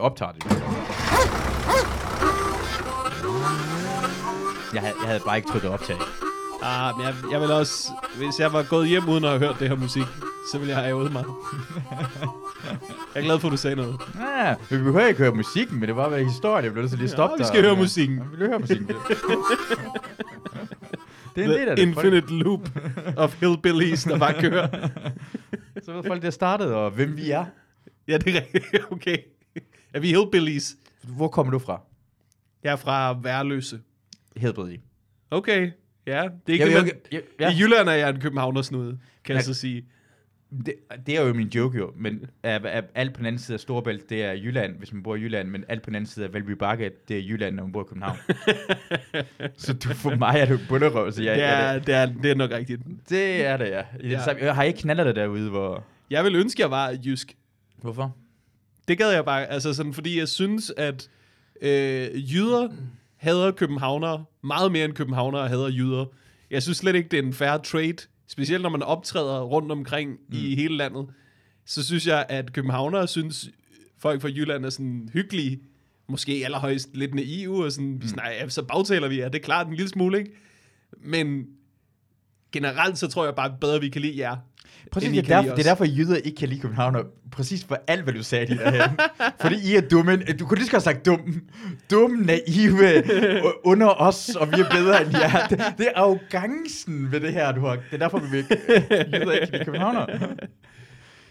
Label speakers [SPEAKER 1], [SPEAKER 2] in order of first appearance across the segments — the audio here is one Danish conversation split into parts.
[SPEAKER 1] optager det. Jeg havde, jeg havde bare ikke trykket optag.
[SPEAKER 2] Ah, men jeg, jeg vil også... Hvis jeg var gået hjem uden at have hørt det her musik, så ville jeg have ævet mig. jeg er glad for, at du sagde noget.
[SPEAKER 1] Ja, vi behøver ikke høre musikken, men det var bare historien. Jeg blev nødt til lige at stoppe
[SPEAKER 2] Ja, vi skal høre
[SPEAKER 1] Ja.
[SPEAKER 2] musikken.
[SPEAKER 1] Ja, vi vil høre musikken. Det, det er en del af det.
[SPEAKER 2] infinite loop of hillbillies, der bare kører.
[SPEAKER 1] Så ved folk, det er startet, og hvem vi er.
[SPEAKER 2] Ja, det er rigtigt. Okay. Er vi hillbillies?
[SPEAKER 1] Hvor kommer du fra?
[SPEAKER 2] Jeg er fra Værløse.
[SPEAKER 1] Hedbrid
[SPEAKER 2] Okay. Ja, det er ikke
[SPEAKER 1] Jeg,
[SPEAKER 2] det,
[SPEAKER 1] jeg,
[SPEAKER 2] men
[SPEAKER 1] jeg,
[SPEAKER 2] I Jylland er jeg en københavnersnude, kan jeg
[SPEAKER 1] Ja.
[SPEAKER 2] så sige.
[SPEAKER 1] det, det er jo min joke jo, men alt på den anden side af Storebælt, det er Jylland, hvis man bor i Jylland, men alt på den anden side af Valby Bakke, det er Jylland, når man bor i København. så du, for mig er du bunderøv, så jeg,
[SPEAKER 2] Det
[SPEAKER 1] ja,
[SPEAKER 2] er, det, er, det er nok rigtigt.
[SPEAKER 1] det er det, ja. I det
[SPEAKER 2] Ja.
[SPEAKER 1] samme, jeg har ikke knaldet det derude, hvor...
[SPEAKER 2] Jeg vil ønske, jeg var jysk.
[SPEAKER 1] Hvorfor?
[SPEAKER 2] Det gad jeg bare, altså sådan, fordi jeg synes, at øh, jyder hader københavnere meget mere end københavnere hader jyder. Jeg synes slet ikke, det er en fair trade, specielt når man optræder rundt omkring mm. i hele landet. Så synes jeg, at københavnere synes, folk fra Jylland er sådan hyggelige, måske allerhøjst lidt naive, og sådan, mm. sådan nej, så bagtaler vi jer, det er klart en lille smule, ikke? Men generelt så tror jeg bare bedre, vi kan lide jer.
[SPEAKER 1] Præcis, det er, derfor, det er derfor, jyder ikke kan lide København, og præcis for alt, hvad du sagde lige derhen. Fordi I er dumme. Du kunne lige så godt have sagt dum. Dum, naive, under os, og vi er bedre end jer. Det, det er arrogancen ved det her, du har. Det er derfor, vi vil jyder ikke kan lide Københavner.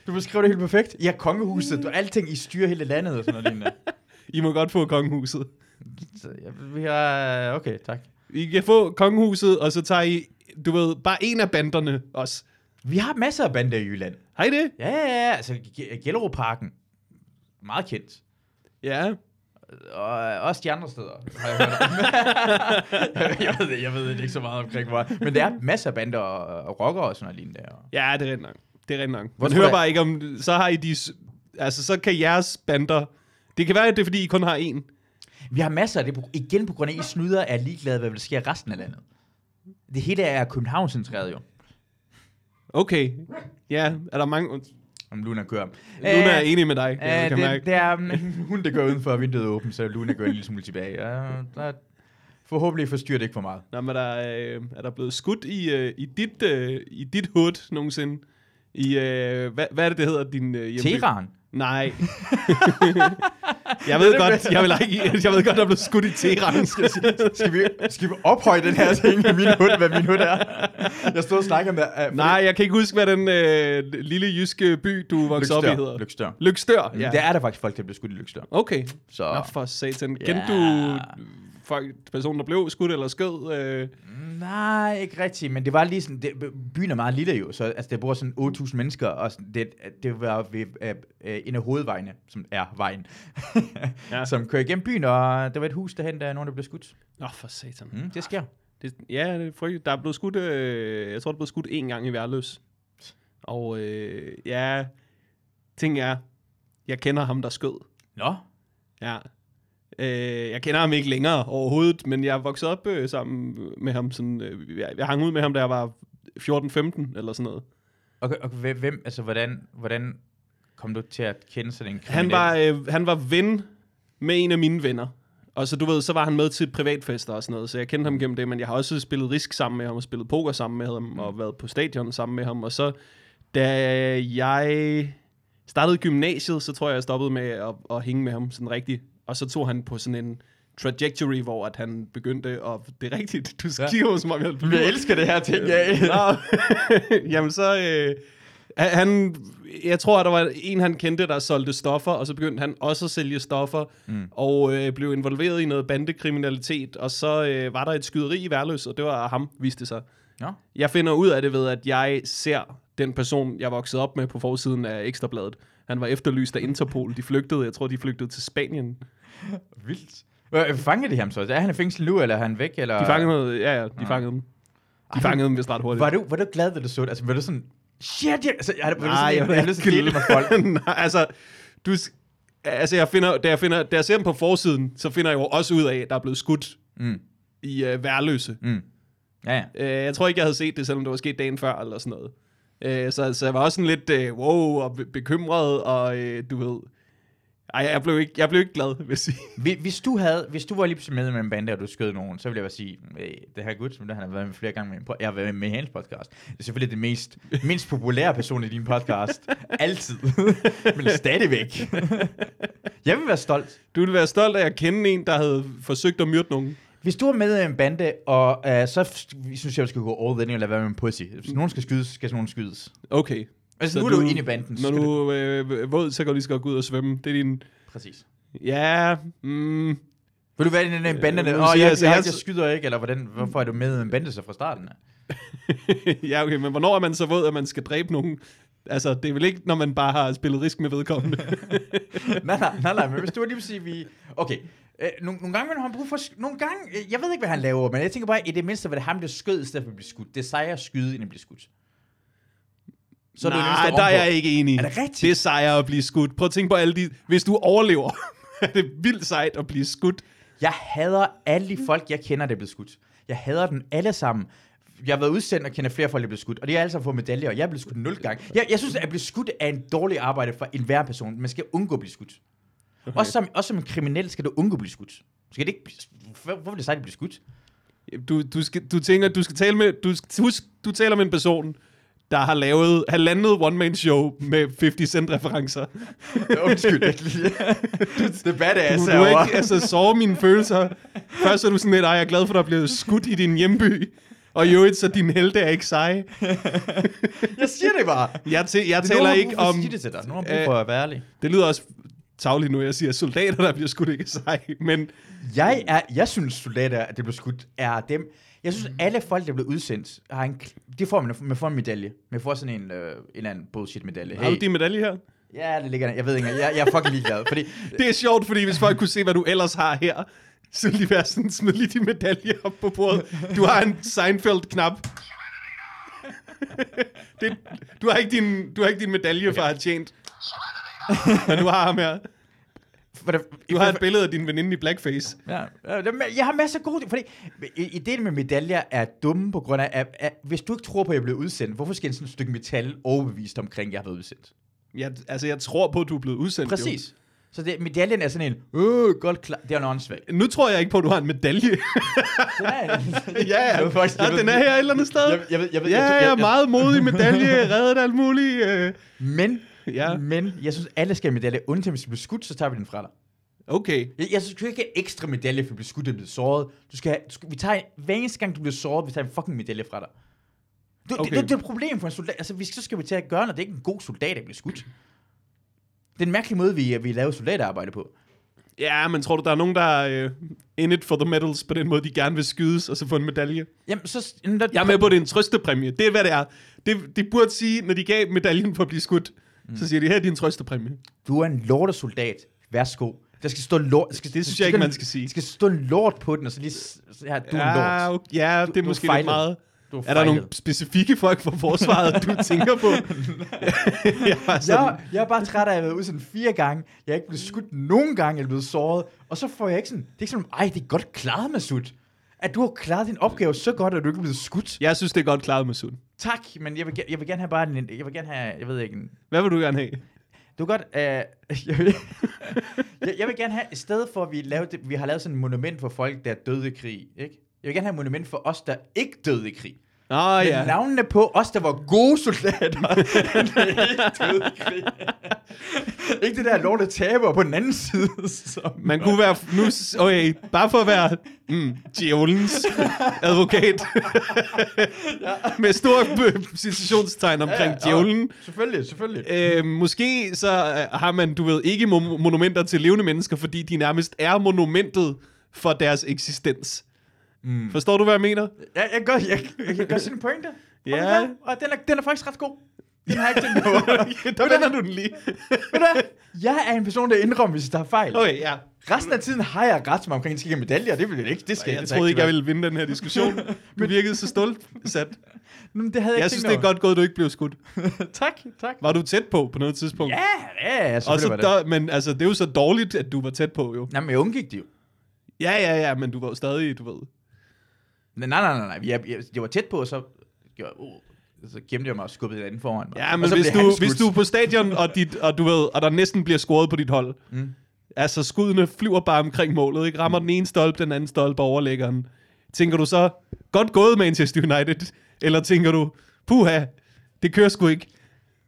[SPEAKER 1] Du beskriver det helt perfekt. I har kongehuset, du alting, I styrer hele landet og sådan noget lignende.
[SPEAKER 2] I må godt få kongehuset.
[SPEAKER 1] Vi har, okay, tak.
[SPEAKER 2] I kan få kongehuset, og så tager I, du ved, bare en af banderne også.
[SPEAKER 1] Vi har masser af bander i Jylland.
[SPEAKER 2] I det?
[SPEAKER 1] Ja, ja, ja. Altså, Gellerupparken. Meget kendt.
[SPEAKER 2] Ja.
[SPEAKER 1] Og også de andre steder, har jeg hørt om. jeg, ved, jeg ved ikke så meget omkring, hvor. Men der er masser af bander og, og rockere og sådan noget lignende der.
[SPEAKER 2] Ja, det er rigtigt nok. Det er rigtigt nok.
[SPEAKER 1] Hvor
[SPEAKER 2] Man hører
[SPEAKER 1] jeg-
[SPEAKER 2] bare ikke om, så har I de, altså så kan jeres bander, det kan være, at det er fordi, I kun har en.
[SPEAKER 1] Vi har masser af det, igen på grund af, at I snyder er ligeglade, hvad der sker resten af landet. Det hele er København-centreret jo.
[SPEAKER 2] Okay. Ja, er der mange...
[SPEAKER 1] Om Luna kører.
[SPEAKER 2] Luna er enig med dig, jeg
[SPEAKER 1] Øh,
[SPEAKER 2] kan
[SPEAKER 1] det,
[SPEAKER 2] mærke.
[SPEAKER 1] det, er hun, der går udenfor, og vinduet er åbent, så Luna går en lille smule tilbage. Ja, der, forhåbentlig forstyrrer det ikke for meget.
[SPEAKER 2] Nå, men der, øh, er der blevet skudt i, øh, i, dit, øh, i dit hood nogensinde? I, øh, hvad, hvad er det, det hedder, din øh?
[SPEAKER 1] Teheran.
[SPEAKER 2] Nej. jeg ved
[SPEAKER 1] det
[SPEAKER 2] godt, jeg, vil ikke, jeg ved godt, der er blevet skudt i Teheran. Skal.
[SPEAKER 1] Skal vi, skal vi ophøje den her ting med min hund, hvad min hund er? Jeg stod og snakkede om det. Uh,
[SPEAKER 2] Nej, jeg kan ikke huske, hvad den øh, lille jyske by, du voksede op i, hedder.
[SPEAKER 1] Lykstør.
[SPEAKER 2] Lykstør,
[SPEAKER 1] Ja. Der er der faktisk folk, der bliver skudt i Lykstør.
[SPEAKER 2] Okay.
[SPEAKER 1] Så
[SPEAKER 2] Nå, for satan. Kendte du personen, der blev skudt eller skød? Øh?
[SPEAKER 1] nej, ikke rigtigt, men det var lige sådan, det, byen er meget lille jo, så altså, der bor sådan 8.000 mennesker, og sådan, det, det var ved øh, øh, en af hovedvejene, som er vejen, ja. Som kører igennem byen, og der var et hus derhen, der er nogen, der blev skudt.
[SPEAKER 2] Nå, for satan.
[SPEAKER 1] Mm, det sker.
[SPEAKER 2] Det, ja, det er frygteligt. Der er blevet skudt, øh, jeg tror, der er blevet skudt en gang i Værløs. Og øh, ja, ting er, jeg kender ham, der skød.
[SPEAKER 1] Nå,
[SPEAKER 2] Ja. Øh, jeg kender ham ikke længere overhovedet, men jeg vokset op øh, sammen med ham. Sådan, øh, jeg, jeg hang ud med ham, da jeg var 14-15 eller sådan noget.
[SPEAKER 1] okay, okay, hvem- altså hvordan, hvordan kom du til at kende sådan en
[SPEAKER 2] Han
[SPEAKER 1] kriminel?
[SPEAKER 2] var, øh, han var ven med en af mine venner. Og så du ved, så var han med til privatfester og sådan noget, så jeg kendte ham gennem det, men jeg har også spillet risk sammen med ham, og spillet poker sammen med ham, og været på stadion sammen med ham. Og så, da jeg startede gymnasiet, så tror jeg, jeg stoppede med at, at hænge med ham sådan rigtigt. Og så tog han på sådan en trajectory, hvor at han begyndte, og det er rigtigt, du
[SPEAKER 1] Ja.
[SPEAKER 2] kigger ja. som om jeg
[SPEAKER 1] elsker det her ting, ja.
[SPEAKER 2] Nå. Jamen så... Øh, han, jeg tror, at der var en, han kendte, der solgte stoffer, og så begyndte han også at sælge stoffer, mm. og øh, blev involveret i noget bandekriminalitet, og så øh, var der et skyderi i Værløs, og det var ham, viste det sig.
[SPEAKER 1] Nå.
[SPEAKER 2] Jeg finder ud af det ved, at jeg ser den person, jeg voksede op med på forsiden af Ekstrabladet. Han var efterlyst af Interpol. De flygtede, jeg tror, de flygtede til Spanien.
[SPEAKER 1] Vildt. Hvad, Fangede de ham så? Er han i fængsel nu, eller er han væk? Eller?
[SPEAKER 2] De fangede, ja, ja, de fangede dem. De fangede dem vist ret hurtigt.
[SPEAKER 1] Var du, var du glad, da du så det? Altså, var du sådan, shit, jeg, altså, jeg, var
[SPEAKER 2] Nej,
[SPEAKER 1] sådan, jeg, jeg, har lyst til at dele med folk.
[SPEAKER 2] Nej, altså, du, altså jeg finder, da jeg, finder, da jeg ser dem på forsiden, så finder jeg jo også ud af, at der er blevet skudt
[SPEAKER 1] Mm.
[SPEAKER 2] i uh, Værløse.
[SPEAKER 1] Mm. Ja, ja.
[SPEAKER 2] Uh, jeg tror ikke, jeg havde set det, selvom det var sket dagen før, eller sådan noget. Uh, så, så jeg var også sådan lidt uh, wow, og be- bekymret, og uh, du ved, Ej, jeg blev ikke, jeg blev ikke glad, vil jeg sige.
[SPEAKER 1] Hvi- Hvis du, havde, hvis du var lige pludselig med med en bande, og du skød nogen, så ville jeg bare sige, hey, det her gut, som der han har været med flere gange med, jeg har været med i hans podcast. Det er selvfølgelig det mest, mindst populære person i din podcast. Altid. Men stadigvæk. jeg vil være stolt.
[SPEAKER 2] Du ville være stolt af at kende en, der havde forsøgt at myrde nogen.
[SPEAKER 1] Hvis du er med i en bande, og uh, så synes jeg, du skal gå all in og lade være med en pussy. Hvis nogen skal skydes, skal nogen skydes.
[SPEAKER 2] Okay.
[SPEAKER 1] Altså,
[SPEAKER 2] Så
[SPEAKER 1] nu er du inde i banden.
[SPEAKER 2] Når du er øh, våd, så kan du lige så godt gå ud og svømme. Det er din...
[SPEAKER 1] Præcis.
[SPEAKER 2] Ja, mm,
[SPEAKER 1] Vil du være i den en bande?
[SPEAKER 2] Øh,
[SPEAKER 1] Åh,
[SPEAKER 2] nu
[SPEAKER 1] oh, jeg,
[SPEAKER 2] jeg, altså,
[SPEAKER 1] jeg,
[SPEAKER 2] jeg-
[SPEAKER 1] skyder ikke, eller hvordan, hvorfor er du med i en bande så fra starten?
[SPEAKER 2] ja, okay, men hvornår er man så våd, at man skal dræbe nogen? Altså, det er vel ikke, når man bare har spillet risk med vedkommende.
[SPEAKER 1] nej, nej, nej, nej, men hvis du lige sige, vi... Okay, øh, nogle, nogle gange vil han brug for... Nogle gange... Øh, jeg ved ikke, hvad han laver, men jeg tænker bare, i det mindste var det ham, der skød, i stedet for at blive skudt. Det er sejere at skyde, end at blive skudt.
[SPEAKER 2] Så
[SPEAKER 1] er du i det
[SPEAKER 2] Nej, der er jeg ikke enig.
[SPEAKER 1] Er det rigtigt?
[SPEAKER 2] Det er sejere at blive skudt. Prøv at tænke på alle de... Hvis du overlever, er det vildt sejt at blive skudt.
[SPEAKER 1] Jeg hader alle de folk, jeg kender, der er blevet skudt. Jeg hader dem alle sammen. Jeg har været udsendt og kender flere folk, der er blevet skudt. Og de har alle sammen fået medaljer, og jeg er blevet skudt nul gange. Jeg, jeg synes, at blive skudt er en dårlig arbejde for enhver person. Man skal undgå at blive skudt. Okay. Også, som, også som en kriminel skal du undgå at blive skudt. Skal det ikke... blive- Hvor, hvor vil det sejt at blive skudt?
[SPEAKER 2] Du, du, skal, du tænker, du skal tale med... Du, husk, du taler med en person, der har lavet halvandet one-man-show med 50 Cent-referencer.
[SPEAKER 1] Undskyld, jeg lige- Det er badass
[SPEAKER 2] Du, du ikke altså, sove mine følelser. Først er du sådan lidt, ej, jeg er glad for, at der er blevet skudt i din hjemby. Og øvrigt, så din helte er ikke seje.
[SPEAKER 1] Jeg siger det bare.
[SPEAKER 2] Jeg, tæ- jeg
[SPEAKER 1] Det er
[SPEAKER 2] taler
[SPEAKER 1] nogen,
[SPEAKER 2] ikke om...
[SPEAKER 1] det til dig. Nogen har brug for at være ærlig.
[SPEAKER 2] Det lyder også tavligt nu, jeg siger, at soldater, der bliver skudt, ikke seje. Men
[SPEAKER 1] Jeg, er, jeg synes, soldater, at det blev skudt, er dem... Jeg synes, alle folk, der blev udsendt, har en, de får, man, man får en medalje. Man får sådan en, øh, en eller anden bullshit-medalje.
[SPEAKER 2] har du din medalje her?
[SPEAKER 1] Ja, det ligger der. Jeg ved ikke. Jeg, jeg er fucking ligeglad. Fordi,
[SPEAKER 2] Det er sjovt, fordi hvis folk kunne se, hvad du ellers har her, så ville de være sådan, smid lige din medalje op på bordet. Du har en Seinfeld-knap. det, du, har ikke din, du har ikke din medalje for at have tjent. Men du har ham her.
[SPEAKER 1] for det,
[SPEAKER 2] Du har et billede af din veninde i blackface.
[SPEAKER 1] Ja, ja, det- jeg har masser af gode... Fordi ideen med medaljer er dumme på grund af, at, at hvis du ikke tror på, at jeg blev udsendt, hvorfor skal en sådan et stykke metal overbevist omkring, at jeg har været udsendt?
[SPEAKER 2] Jeg, altså, jeg tror på, at du er blevet udsendt. jo.
[SPEAKER 1] Præcis. Så det, medaljen er sådan en, øh, godt klar. Det er en åndssvag.
[SPEAKER 2] Nu tror jeg ikke på, at du har en medalje. Ja,
[SPEAKER 1] Jeg ved faktisk- jeg
[SPEAKER 2] ja, den er her et eller andet sted.
[SPEAKER 1] Jeg, jeg, jeg, ved,
[SPEAKER 2] Ja,
[SPEAKER 1] jeg,
[SPEAKER 2] jeg,
[SPEAKER 1] jeg,
[SPEAKER 2] er meget modig medalje, reddet alt muligt. Øh.
[SPEAKER 1] Men,
[SPEAKER 2] Ja.
[SPEAKER 1] men jeg synes, alle skal have medalje. Undtagen hvis du bliver skudt, så tager vi den fra dig.
[SPEAKER 2] Okay.
[SPEAKER 1] Jeg, jeg synes, du ikke have ekstra medalje, for at blive skudt og blive såret. Du skal have, du skal, vi tager, hver eneste gang, du bliver såret, vi tager en fucking medalje fra dig. Du,
[SPEAKER 2] Okay.
[SPEAKER 1] det, det, det, er et problem for en soldat. Altså, vi, så skal vi til at gøre, når det er ikke en god soldat, der bliver skudt. Det er en mærkelig måde, vi, vi laver soldaterarbejde på.
[SPEAKER 2] Ja, men tror du, der er nogen, der er uh, in it for the medals på den måde, de gerne vil skydes og så få en medalje?
[SPEAKER 1] Jamen, så... Der,
[SPEAKER 2] Jeg er med på, at det er en trøstepræmie. Det er, hvad det er. Det, de burde sige, når de gav medaljen for at blive skudt, mm. så siger de, her er din trøstepræmie.
[SPEAKER 1] Du er en lortesoldat. Værsgo. Der skal stå lort. Skal,
[SPEAKER 2] Det synes jeg ikke, man skal sige.
[SPEAKER 1] Der skal stå lort på den, og så lige... Så her, du er
[SPEAKER 2] ja,
[SPEAKER 1] lort.
[SPEAKER 2] okay, ja,
[SPEAKER 1] Du-
[SPEAKER 2] det er
[SPEAKER 1] du
[SPEAKER 2] måske
[SPEAKER 1] fejlede.
[SPEAKER 2] lidt meget.
[SPEAKER 1] Du
[SPEAKER 2] Er der nogle specifikke folk fra forsvaret, du tænker på? jeg var sådan,
[SPEAKER 1] Jeg, jeg er bare træt af, at jeg har været udsendt fire gange. Jeg er ikke blevet skudt nogen gange, jeg er blevet såret. Og så får jeg ikke sådan... Det er ikke sådan, ej, det er godt klaret, Masud. At du har klaret din opgave så godt, at du ikke er blevet skudt.
[SPEAKER 2] jeg synes, det er godt klaret med Sund.
[SPEAKER 1] Tak, men jeg vil, jeg vil gerne have bare en... Jeg vil gerne have... Jeg ved ikke... En,
[SPEAKER 2] Hvad vil du gerne have?
[SPEAKER 1] du kan godt... Øh, jeg, vil, jeg, jeg vil gerne have... I stedet for, at vi, lavede det, vi har lavet sådan et monument for folk, der er døde i krig. Ikke? Jeg vil gerne have et monument for os, der ikke døde i krig. Med
[SPEAKER 2] ja.
[SPEAKER 1] navnene på os, der var gode soldater. der ikke det der lorte taber på den anden side. Som,
[SPEAKER 2] Man kunne være... Nu, okay, bare for at være mm, djævelens advokat. Med stor øh, citationstegn omkring ja, djævlen.
[SPEAKER 1] Selvfølgelig, selvfølgelig.
[SPEAKER 2] Øh, måske så øh, har man, du ved, ikke mo- monumenter til levende mennesker, fordi de nærmest er monumentet for deres eksistens. Mm. Forstår du, hvad jeg mener?
[SPEAKER 1] Ja, jeg, kan godt, jeg, jeg se en pointe.
[SPEAKER 2] Ja.
[SPEAKER 1] Okay, og den er, den er faktisk ret god. Den har jeg ikke tænkt over.
[SPEAKER 2] Der vender du den lige.
[SPEAKER 1] Ved du? Jeg er en person, der indrømmer, hvis der er fejl.
[SPEAKER 2] Okay, ja.
[SPEAKER 1] Resten af tiden har jeg ret som omkring, at skal medaljer. Det vil jeg ikke. Det skal
[SPEAKER 2] Jeg
[SPEAKER 1] det
[SPEAKER 2] troede ikke, jeg ville vinde den her diskussion. Du virkede så stolt sat.
[SPEAKER 1] Men det havde jeg,
[SPEAKER 2] Jeg
[SPEAKER 1] ikke
[SPEAKER 2] synes, det er godt gået, du ikke blev skudt.
[SPEAKER 1] tak, tak.
[SPEAKER 2] Var du tæt på på noget tidspunkt?
[SPEAKER 1] Ja, ja, ja,
[SPEAKER 2] Og så
[SPEAKER 1] var det.
[SPEAKER 2] der, men altså, det er jo så dårligt, at du var tæt på, jo.
[SPEAKER 1] Nej, men jeg undgik det jo.
[SPEAKER 2] Ja, ja, ja, men du var jo stadig, du ved.
[SPEAKER 1] Nej, nej, nej, nej. Jeg, jeg, jeg var tæt på, og så, gjorde, uh, så gemte jeg mig og skubbede et andet foran mig.
[SPEAKER 2] Ja, men hvis du, hvis du er på stadion, og, dit, og du ved, og der næsten bliver scoret på dit hold,
[SPEAKER 1] Mm.
[SPEAKER 2] Altså, skuddene flyver bare omkring målet, ikke? Rammer den ene stolpe, den anden stolpe overlæggeren. Tænker du så, godt gået Manchester United? Eller tænker du, puha, det kører sgu ikke.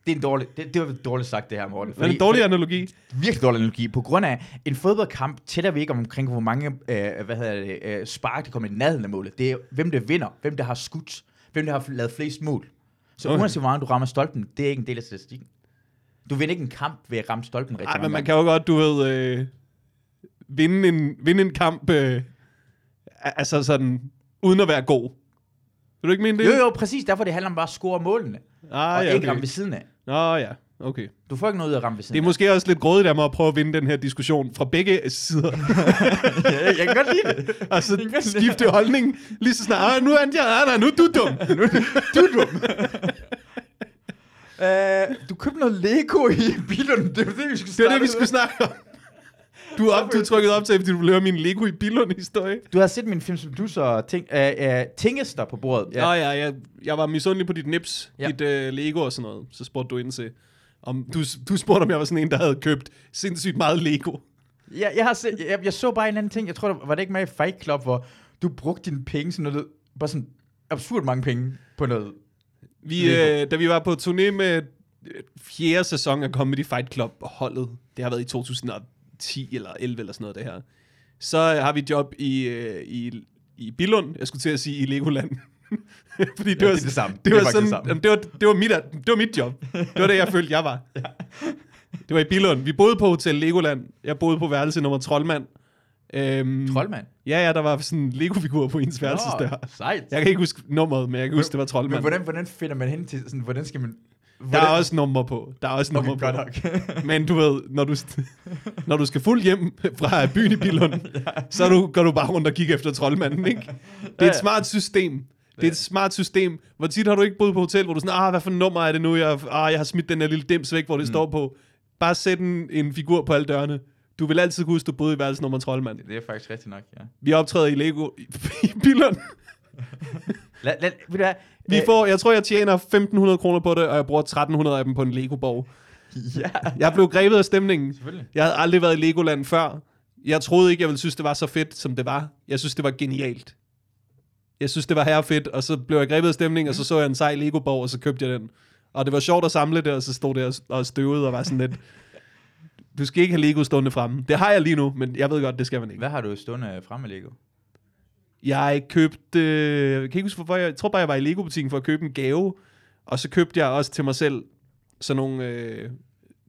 [SPEAKER 1] Det er en dårlig, det, det var dårligt sagt, det her, Morten.
[SPEAKER 2] Det er en dårlig analogi.
[SPEAKER 1] virkelig dårlig analogi. På grund af en fodboldkamp tæller vi ikke omkring, hvor mange øh, hvad hedder det, øh, spark, der kommer i nærheden af målet. Det er, hvem der vinder, hvem der har skudt, hvem der har lavet flest mål. Så
[SPEAKER 2] Okay.
[SPEAKER 1] uanset hvor meget du rammer stolpen, det er ikke en del af statistikken. Du vinder ikke en kamp ved at ramme stolpen rigtig
[SPEAKER 2] Nej, men man
[SPEAKER 1] gange.
[SPEAKER 2] kan jo godt, du ved, øh, vinde, en, vinde en kamp, øh, altså sådan, uden at være god. Vil du ikke mene det?
[SPEAKER 1] Jo, jo, præcis. Derfor det handler om bare at score målene.
[SPEAKER 2] Ah,
[SPEAKER 1] og
[SPEAKER 2] ja,
[SPEAKER 1] ikke ramme ved siden af.
[SPEAKER 2] Nå ja, okay.
[SPEAKER 1] Du får ikke noget ud af at ramme ved
[SPEAKER 2] Det
[SPEAKER 1] siden
[SPEAKER 2] er måske også lidt grådigt af mig at prøve at vinde den her diskussion fra begge sider.
[SPEAKER 1] af. jeg kan godt lide det.
[SPEAKER 2] og så skifte holdning lige så snart. Ah, nu er jeg, ah, nej, nu er du dum.
[SPEAKER 1] Du er dum. Uh, du købte noget Lego i bilen. Det er det, vi skulle
[SPEAKER 2] Det var det, vi skulle snakke om. Du er, op, du trykket op til, fordi du vil høre min Lego i Billund-historie.
[SPEAKER 1] Du har set min film, som du så ting, uh, uh, tingester på bordet.
[SPEAKER 2] Ja. Nå ja, jeg, jeg var misundelig på dit nips, ja.
[SPEAKER 1] Ja.
[SPEAKER 2] dit uh, Lego og sådan noget. Så spurgte du ind til, om, du, du spurgte, om jeg var sådan en, der havde købt sindssygt meget Lego.
[SPEAKER 1] Jeg, jeg, har set, jeg, jeg så bare en anden ting. Jeg tror, der var det ikke med i Fight Club, hvor du brugte dine penge sådan noget, bare sådan absurd mange penge på noget.
[SPEAKER 2] Vi,
[SPEAKER 1] Lego.
[SPEAKER 2] øh, da vi var på turné med øh, fjerde sæson af Comedy Fight Club holdet, det har været i 2010 eller 11 eller sådan noget det her, så øh, har vi job i, øh, i, i Billund, jeg skulle til at sige i Legoland. Fordi det,
[SPEAKER 1] Ja,
[SPEAKER 2] var,
[SPEAKER 1] det det samme.
[SPEAKER 2] Det,
[SPEAKER 1] Det
[SPEAKER 2] var sådan,
[SPEAKER 1] det samme.
[SPEAKER 2] det, var, det, var mit, det var mit job. Det var det, jeg følte, jeg var. Det var i Billund. Vi boede på Hotel Legoland. Jeg boede på værelse nummer Troldmand. Øhm,
[SPEAKER 1] Troldmand.
[SPEAKER 2] Ja, ja, der var sådan en Lego-figur på ens værelse der.
[SPEAKER 1] Sejt.
[SPEAKER 2] Jeg kan ikke huske nummeret, men jeg kan huske, det var
[SPEAKER 1] Men
[SPEAKER 2] Troldmand.
[SPEAKER 1] hvordan, hvordan finder man hen til sådan, hvordan skal man...
[SPEAKER 2] Der
[SPEAKER 1] Hvordan,
[SPEAKER 2] er også nummer på. Der er også nummer
[SPEAKER 1] okay,
[SPEAKER 2] på.
[SPEAKER 1] godt nok.
[SPEAKER 2] Men du ved, når du, når du skal fuld hjem fra byen i Billund, så er du, går du bare rundt og kigger efter troldmanden, ikke? Det er et smart system. Det er et smart system. Hvor tit har du ikke boet på hotel, hvor du sådan, ah, hvad for nummer er det nu? Jeg, ah, jeg har smidt den her lille dims væk, hvor det mm. står på. Bare sæt en, en figur på alle dørene. Du vil altid kunne huske, du boede i værelse nummer troldmand.
[SPEAKER 1] det er faktisk rigtigt nok, ja.
[SPEAKER 2] Vi optræder i Lego i, i Billund.
[SPEAKER 1] Lad, lad, ved du hvad?
[SPEAKER 2] Vi får, jeg tror, jeg tjener 1.500 kroner på det, og jeg bruger 1.300 af dem på en Lego-borg.
[SPEAKER 1] Ja,
[SPEAKER 2] Jeg blev grebet af stemningen.
[SPEAKER 1] selvfølgelig.
[SPEAKER 2] Jeg havde aldrig været i Legoland før. Jeg troede ikke, jeg ville synes, det var så fedt, som det var. Jeg synes, det var genialt. Jeg synes, det var her fedt, og så blev jeg grebet af stemningen, og så så jeg en sej Lego-borg, og så købte jeg den. Og det var sjovt at samle det, og så stod det og- og støvede og var sådan lidt... Du skal ikke have Lego stående fremme. Det har jeg lige nu, men jeg ved godt, det skal man ikke.
[SPEAKER 1] Hvad har du stående fremme, Lego?
[SPEAKER 2] Jeg købte... Øh, kan ikke huske, hvorfor jeg, jeg tror bare, jeg var i Lego-butikken for at købe en gave. Og så købte jeg også til mig selv sådan nogle øh,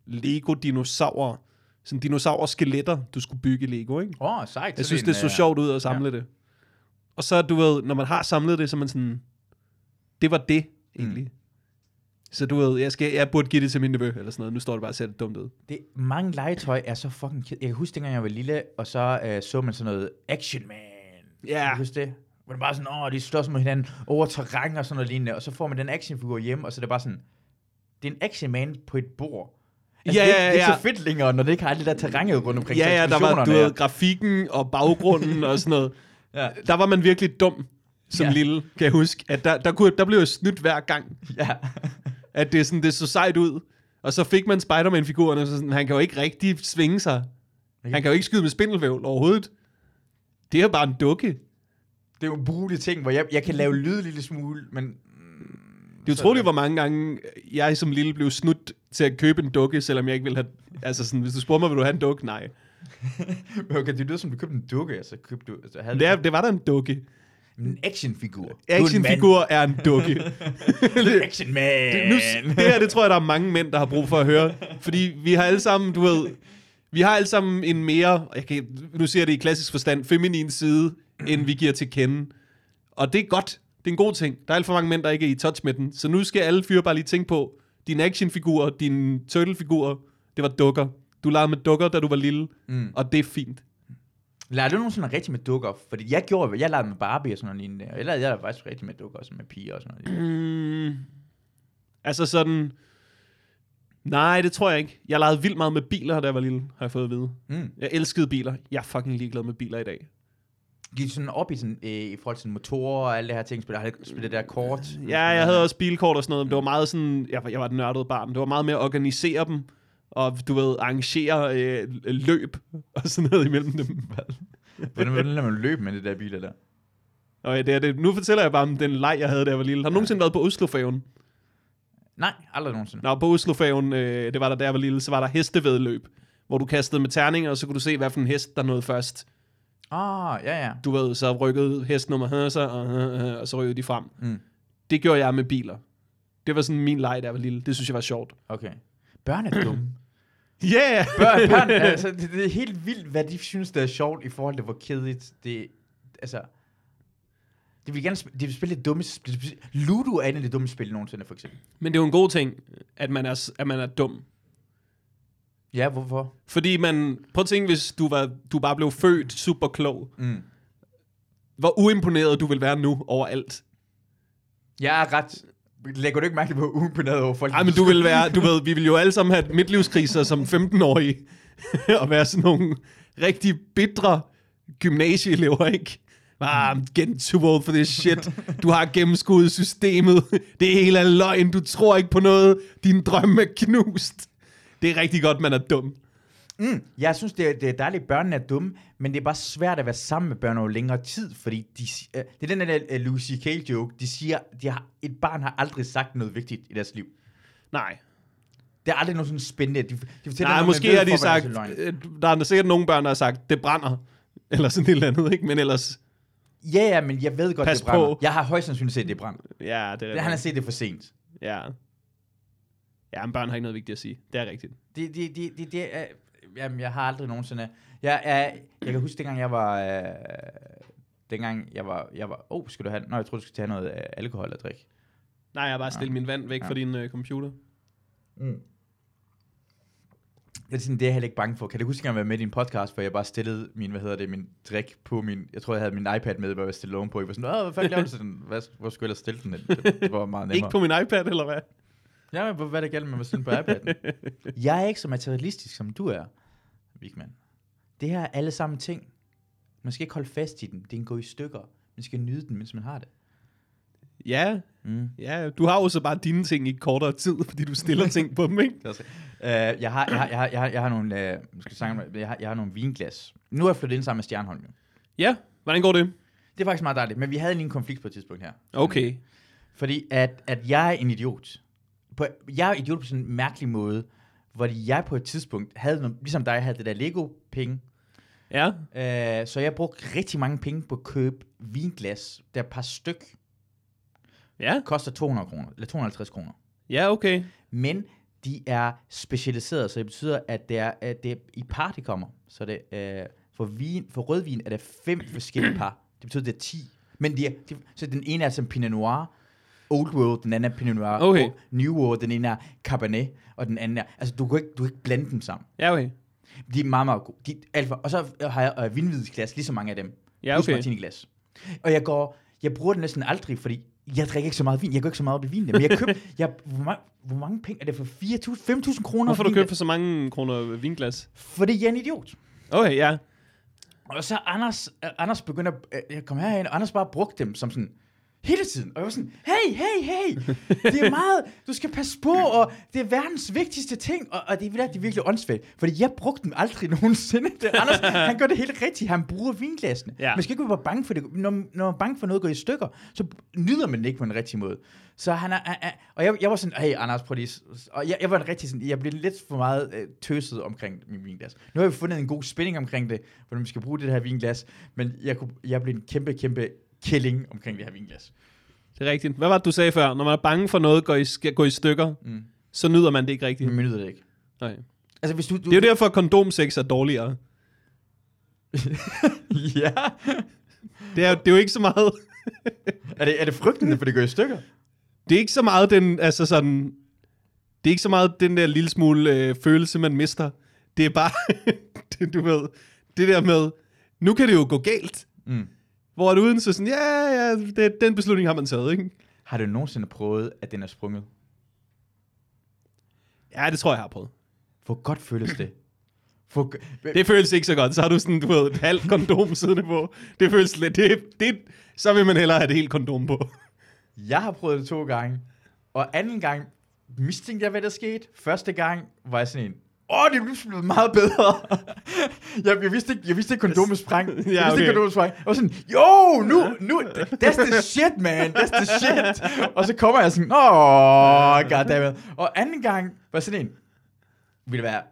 [SPEAKER 2] Lego-dinosaurer. Sådan dinosaurer-skeletter, du skulle bygge i Lego, ikke?
[SPEAKER 1] Åh, oh, sejt.
[SPEAKER 2] Jeg synes, det så
[SPEAKER 1] øh,
[SPEAKER 2] sjovt ud at samle ja. det. Og så, du ved, når man har samlet det, så er man sådan, det var det, egentlig. Mm. Så du ved, jeg, skal, jeg burde give det til min nevø, eller sådan noget. Nu står det bare det dumt ud.
[SPEAKER 1] Det, mange legetøj er så fucking ked. Jeg kan huske, dengang jeg var lille, og så øh, så man sådan noget Action Man.
[SPEAKER 2] Ja.
[SPEAKER 1] Du huske det? Hvor det bare sådan, åh, de slås mod hinanden over terræn og sådan noget lignende. Og så får man den actionfigur hjem, og så er det bare sådan, det er en Action Man på et bord. Altså,
[SPEAKER 2] Ja,
[SPEAKER 1] det, er,
[SPEAKER 2] ja,
[SPEAKER 1] ikke- det er
[SPEAKER 2] ja.
[SPEAKER 1] ikke så fedt længere, når det ikke har alt det der terrænet rundt omkring.
[SPEAKER 2] Ja, ja, der var, du ved, grafikken og baggrunden og sådan noget.
[SPEAKER 1] Ja.
[SPEAKER 2] Der var man virkelig dum som
[SPEAKER 1] Ja.
[SPEAKER 2] ja. lille, kan jeg huske. At der, der, kunne, der blev jeg snydt hver gang,
[SPEAKER 1] ja.
[SPEAKER 2] at det, sådan, det så sejt ud. Og så fik man Spider-Man-figurerne, så sådan, han kan jo ikke rigtig svinge sig. Han kan jo ikke skyde med spindelvævl overhovedet. Det er bare en dukke.
[SPEAKER 1] Det er jo en brugelig ting, hvor jeg, jeg kan lave lyd en lille smule, men...
[SPEAKER 2] Det er utroligt, hvor mange gange jeg som lille blev snudt til at købe en dukke, selvom jeg ikke ville have... Altså sådan, hvis du spurgte mig, vil du have en dukke? Nej.
[SPEAKER 1] Okay, det lyder som, du købte en dukke, altså købte du... Altså, havde
[SPEAKER 2] Det, er, det var da en dukke.
[SPEAKER 1] En actionfigur.
[SPEAKER 2] Actionfigur er en dukke.
[SPEAKER 1] Action man.
[SPEAKER 2] det, nu, det her, det tror jeg, der er mange mænd, der har brug for at høre. Fordi vi har alle sammen, du ved... Vi har alle sammen en mere, jeg kan, nu siger jeg det i klassisk forstand, feminin side, end vi giver til kende. Og det er godt. Det er en god ting. Der er alt for mange mænd, der ikke er i touch med den. Så nu skal alle fyre bare lige tænke på, dine actionfigurer, dine turtle-figurer, det var dukker. Du legede med dukker, da du var lille, mm. og det er fint.
[SPEAKER 1] Lader du nogensinde rigtig med dukker? Fordi jeg gjorde, jeg lavede med Barbie og sådan noget lignende. Og jeg lavede jeg faktisk rigtig med dukker, også med piger og sådan noget.
[SPEAKER 2] Mm, altså sådan... Nej, det tror jeg ikke. Jeg legede vildt meget med biler, da jeg var lille, har jeg fået at vide.
[SPEAKER 1] Mm.
[SPEAKER 2] Jeg elskede biler. Jeg er fucking ligeglad med biler i dag.
[SPEAKER 1] Gik sådan op i, sådan, øh, i forhold til motorer og alle det her ting? Spiller, har spillet det der kort?
[SPEAKER 2] Ja, jeg havde også bilkort og sådan noget, men det var meget sådan... Jeg, var- jeg var et nørdet barn. Det var meget med at organisere dem. og du ved, arrangere øh, løb og sådan noget imellem dem.
[SPEAKER 1] Hvordan, hvordan lader man løbe med det der biler der?
[SPEAKER 2] Og ja, det er det. Nu fortæller jeg bare om den leg, jeg havde, da jeg var lille. Har du nogensinde været på Oslofærgen?
[SPEAKER 1] Nej, aldrig nogensinde.
[SPEAKER 2] Nå, på Oslofærgen, øh, det var der, da jeg var lille, så var der hestevedløb, hvor du kastede med terninger, og så kunne du se, hvad for en hest, der nåede først.
[SPEAKER 1] Ah, ja, ja.
[SPEAKER 2] Du ved, så rykkede hest nummer høser, og, øh, øh, og så rykkede de frem.
[SPEAKER 1] Mm.
[SPEAKER 2] Det gjorde jeg med biler. Det var sådan min leg, da jeg var lille. Det synes jeg var sjovt.
[SPEAKER 1] Okay. Børn er dumme.
[SPEAKER 2] Yeah!
[SPEAKER 1] børn, børn altså, det, det, er helt vildt, hvad de synes, der er sjovt i forhold til, hvor kedeligt det Altså, de vil gerne spille, de vil spille det dumme spil. Ludo er en af de dumme spil nogensinde, for eksempel.
[SPEAKER 2] Men det er jo en god ting, at man er, at man er dum.
[SPEAKER 1] Ja, hvorfor?
[SPEAKER 2] Fordi man, prøv at tænke, hvis du, var, du bare blev født super klog.
[SPEAKER 1] Mm.
[SPEAKER 2] Hvor uimponeret du vil være nu over alt.
[SPEAKER 1] Jeg er ret... Lægger du ikke mærke på uimponeret over folk?
[SPEAKER 2] Nej, men du vil være, du ved, vi vil jo alle sammen have midtlivskriser som 15-årige. og være sådan nogle rigtig bitre gymnasieelever, ikke? Ah, getting too old for this shit. Du har gennemskuddet systemet. Det hele er løgn. Du tror ikke på noget. Din drøm er knust. Det er rigtig godt, man er dum.
[SPEAKER 1] Mm, jeg synes, det er, det er dejligt, at børnene er dumme, men det er bare svært at være sammen med børn over længere tid, fordi de, uh, det er den der uh, Lucy Kay joke, de siger, de har, et barn har aldrig sagt noget vigtigt i deres liv.
[SPEAKER 2] Nej.
[SPEAKER 1] Det er aldrig noget sådan spændende. De, de fortæller
[SPEAKER 2] Nej,
[SPEAKER 1] noget,
[SPEAKER 2] måske har de sagt,
[SPEAKER 1] er
[SPEAKER 2] øh, der er sikkert nogle børn, der har sagt, det brænder. Eller sådan et eller andet, ikke? Men ellers,
[SPEAKER 1] Ja, ja, men jeg ved godt,
[SPEAKER 2] Pas
[SPEAKER 1] det brænder.
[SPEAKER 2] på.
[SPEAKER 1] Jeg har højst sandsynligt set det brænde.
[SPEAKER 2] ja, det er
[SPEAKER 1] Han har
[SPEAKER 2] rigtigt.
[SPEAKER 1] set det for sent.
[SPEAKER 2] Ja. Ja, men børn har ikke noget vigtigt at sige. Det er rigtigt.
[SPEAKER 1] Det, det, det, det, det er, jamen, jeg har aldrig nogensinde... Jeg, jeg, jeg kan huske, dengang jeg var... Øh, dengang jeg var... Jeg var oh, skal du have... Nå, jeg troede, du skulle tage noget øh, alkohol at drikke.
[SPEAKER 2] Nej, jeg har bare stillet min vand væk
[SPEAKER 1] Ja.
[SPEAKER 2] fra din øh, computer.
[SPEAKER 1] Mm. Det er, sådan, det er jeg heller ikke bange for. Kan du huske, at jeg var med i din podcast, hvor jeg bare stillede min, hvad hedder det, min drik på min, jeg tror, jeg havde min iPad med, hvor jeg stillede oven på. Jeg var sådan, Åh, hvad fanden laver du sådan? Hvad, hvor skulle jeg ellers stille den? Det, det var meget nemmere.
[SPEAKER 2] Ikke på min iPad, eller hvad?
[SPEAKER 1] Ja, men hvad- er det galt med at stille på iPad'en? jeg er ikke så materialistisk, som du er, Vigman. Det her er alle sammen ting. Man skal ikke holde fast i den. Den går i stykker. Man skal nyde den, mens man har det.
[SPEAKER 2] Ja,
[SPEAKER 1] Mm.
[SPEAKER 2] ja. Du har jo så bare dine ting i kortere tid, fordi du stiller ting på dem, ikke?
[SPEAKER 1] Er Øh, jeg, har, jeg, har, jeg, har, jeg, har, jeg har nogle, øh, skal jeg, har, jeg har nogle vinglas. Nu er jeg flyttet ind sammen med Stjernholm. Jo.
[SPEAKER 2] Ja, hvordan går det?
[SPEAKER 1] Det er faktisk meget dejligt, men vi havde lige en konflikt på et tidspunkt her.
[SPEAKER 2] Okay.
[SPEAKER 1] Fordi at, at jeg er en idiot. På, jeg er idiot på sådan en mærkelig måde, hvor jeg på et tidspunkt havde, noget, ligesom dig, havde det der Lego-penge.
[SPEAKER 2] Ja,
[SPEAKER 1] Øh, så jeg brugte rigtig mange penge på at købe vinglas, der par styk
[SPEAKER 2] ja,
[SPEAKER 1] koster 200 kroner, eller 250 kroner.
[SPEAKER 2] ja, okay.
[SPEAKER 1] Men de er specialiseret, så det betyder, at det er, at det er i par, de kommer. Så det, øh, for, vin, for rødvin er der fem forskellige par. Det betyder, at det er 10. Men de er, de, så den ene er som Pinot Noir, Old World, den anden er Pinot Noir,
[SPEAKER 2] Okay.
[SPEAKER 1] og New World, den ene er Cabernet, og den anden er, altså du kan ikke, du kan ikke blande dem sammen.
[SPEAKER 2] Ja, okay.
[SPEAKER 1] De er meget, meget gode. De, alt for, og så har jeg øh, vindhvidesglas, lige så mange af dem.
[SPEAKER 2] Ja,
[SPEAKER 1] Plus
[SPEAKER 2] okay.
[SPEAKER 1] martini-glas. Og jeg går, jeg bruger det næsten aldrig, fordi jeg drikker ikke så meget vin. Jeg går ikke så meget op i vin. Men jeg køber, jeg, hvor, mange, hvor mange penge er det for 4.000, 5.000 kroner?
[SPEAKER 2] Hvorfor du købt for så mange kroner vinglas?
[SPEAKER 1] Fordi jeg er en idiot.
[SPEAKER 2] Okay, ja.
[SPEAKER 1] Og så Anders, Anders begynder, uh, jeg kom herhen, og Anders bare brugte dem som sådan, hele tiden. Og jeg var sådan, hey, hey, hey, det er meget, du skal passe på, og det er verdens vigtigste ting, og, og det, er, det er virkelig åndssvagt, fordi jeg brugte dem aldrig nogensinde. Det, Anders, han gør det helt rigtigt, han bruger vinglasene.
[SPEAKER 2] Ja.
[SPEAKER 1] Man skal ikke være bange for det. Når, når man er bange for noget går i stykker, så nyder man det ikke på en rigtig måde. Så han er, er, er og jeg, jeg var sådan, hey Anders, prøv lige, og jeg, jeg var rigtig sådan, jeg blev lidt for meget øh, tøset omkring min vinglas. Nu har vi fundet en god spænding omkring det, hvordan vi skal bruge det her vinglas, men jeg, kunne, jeg blev en kæmpe, kæmpe killing omkring det her vinglas.
[SPEAKER 2] Det er rigtigt. Hvad var det, du sagde før? Når man er bange for noget går i, skal gå i stykker,
[SPEAKER 1] Mm.
[SPEAKER 2] så nyder man det ikke rigtigt.
[SPEAKER 1] Man nyder det ikke.
[SPEAKER 2] Okay.
[SPEAKER 1] Altså hvis du... du
[SPEAKER 2] Det er jo derfor, at kondomsex er dårligere.
[SPEAKER 1] ja.
[SPEAKER 2] Det er, det er jo ikke så meget...
[SPEAKER 1] Er det, er det frygtende, for det går i stykker?
[SPEAKER 2] Det er ikke så meget den, altså sådan... Det er ikke så meget den der lille smule øh, følelse, man mister. Det er bare, det, du ved, det der med, nu kan det jo gå galt.
[SPEAKER 1] Mm.
[SPEAKER 2] Hvor det uden så sådan, ja, ja, det, den beslutning har man taget, ikke?
[SPEAKER 1] Har du nogensinde prøvet, at den er sprunget?
[SPEAKER 2] Ja, det tror jeg, jeg har prøvet.
[SPEAKER 1] Hvor godt føles det? For,
[SPEAKER 2] Det føles ikke så godt. Så har du sådan, du ved, et halvt kondom siddende på. Det føles lidt, det, det, så vil man hellere have et helt kondom på.
[SPEAKER 1] Jeg har prøvet det to gange, og anden gang mistænkte jeg, hvad der skete. Første gang var jeg sådan en, åh, det er blevet meget bedre. jeg, jeg, vidste ikke, jeg vidste ikke, kondomet sprang. Jeg vidste
[SPEAKER 2] Ja,
[SPEAKER 1] ikke,
[SPEAKER 2] okay.
[SPEAKER 1] kondomet sprang. Jeg var sådan, jo, nu, nu, that's the shit, man, that's the shit. Og så kommer jeg sådan, åh, goddammit. Og anden gang var sådan en, vil det være,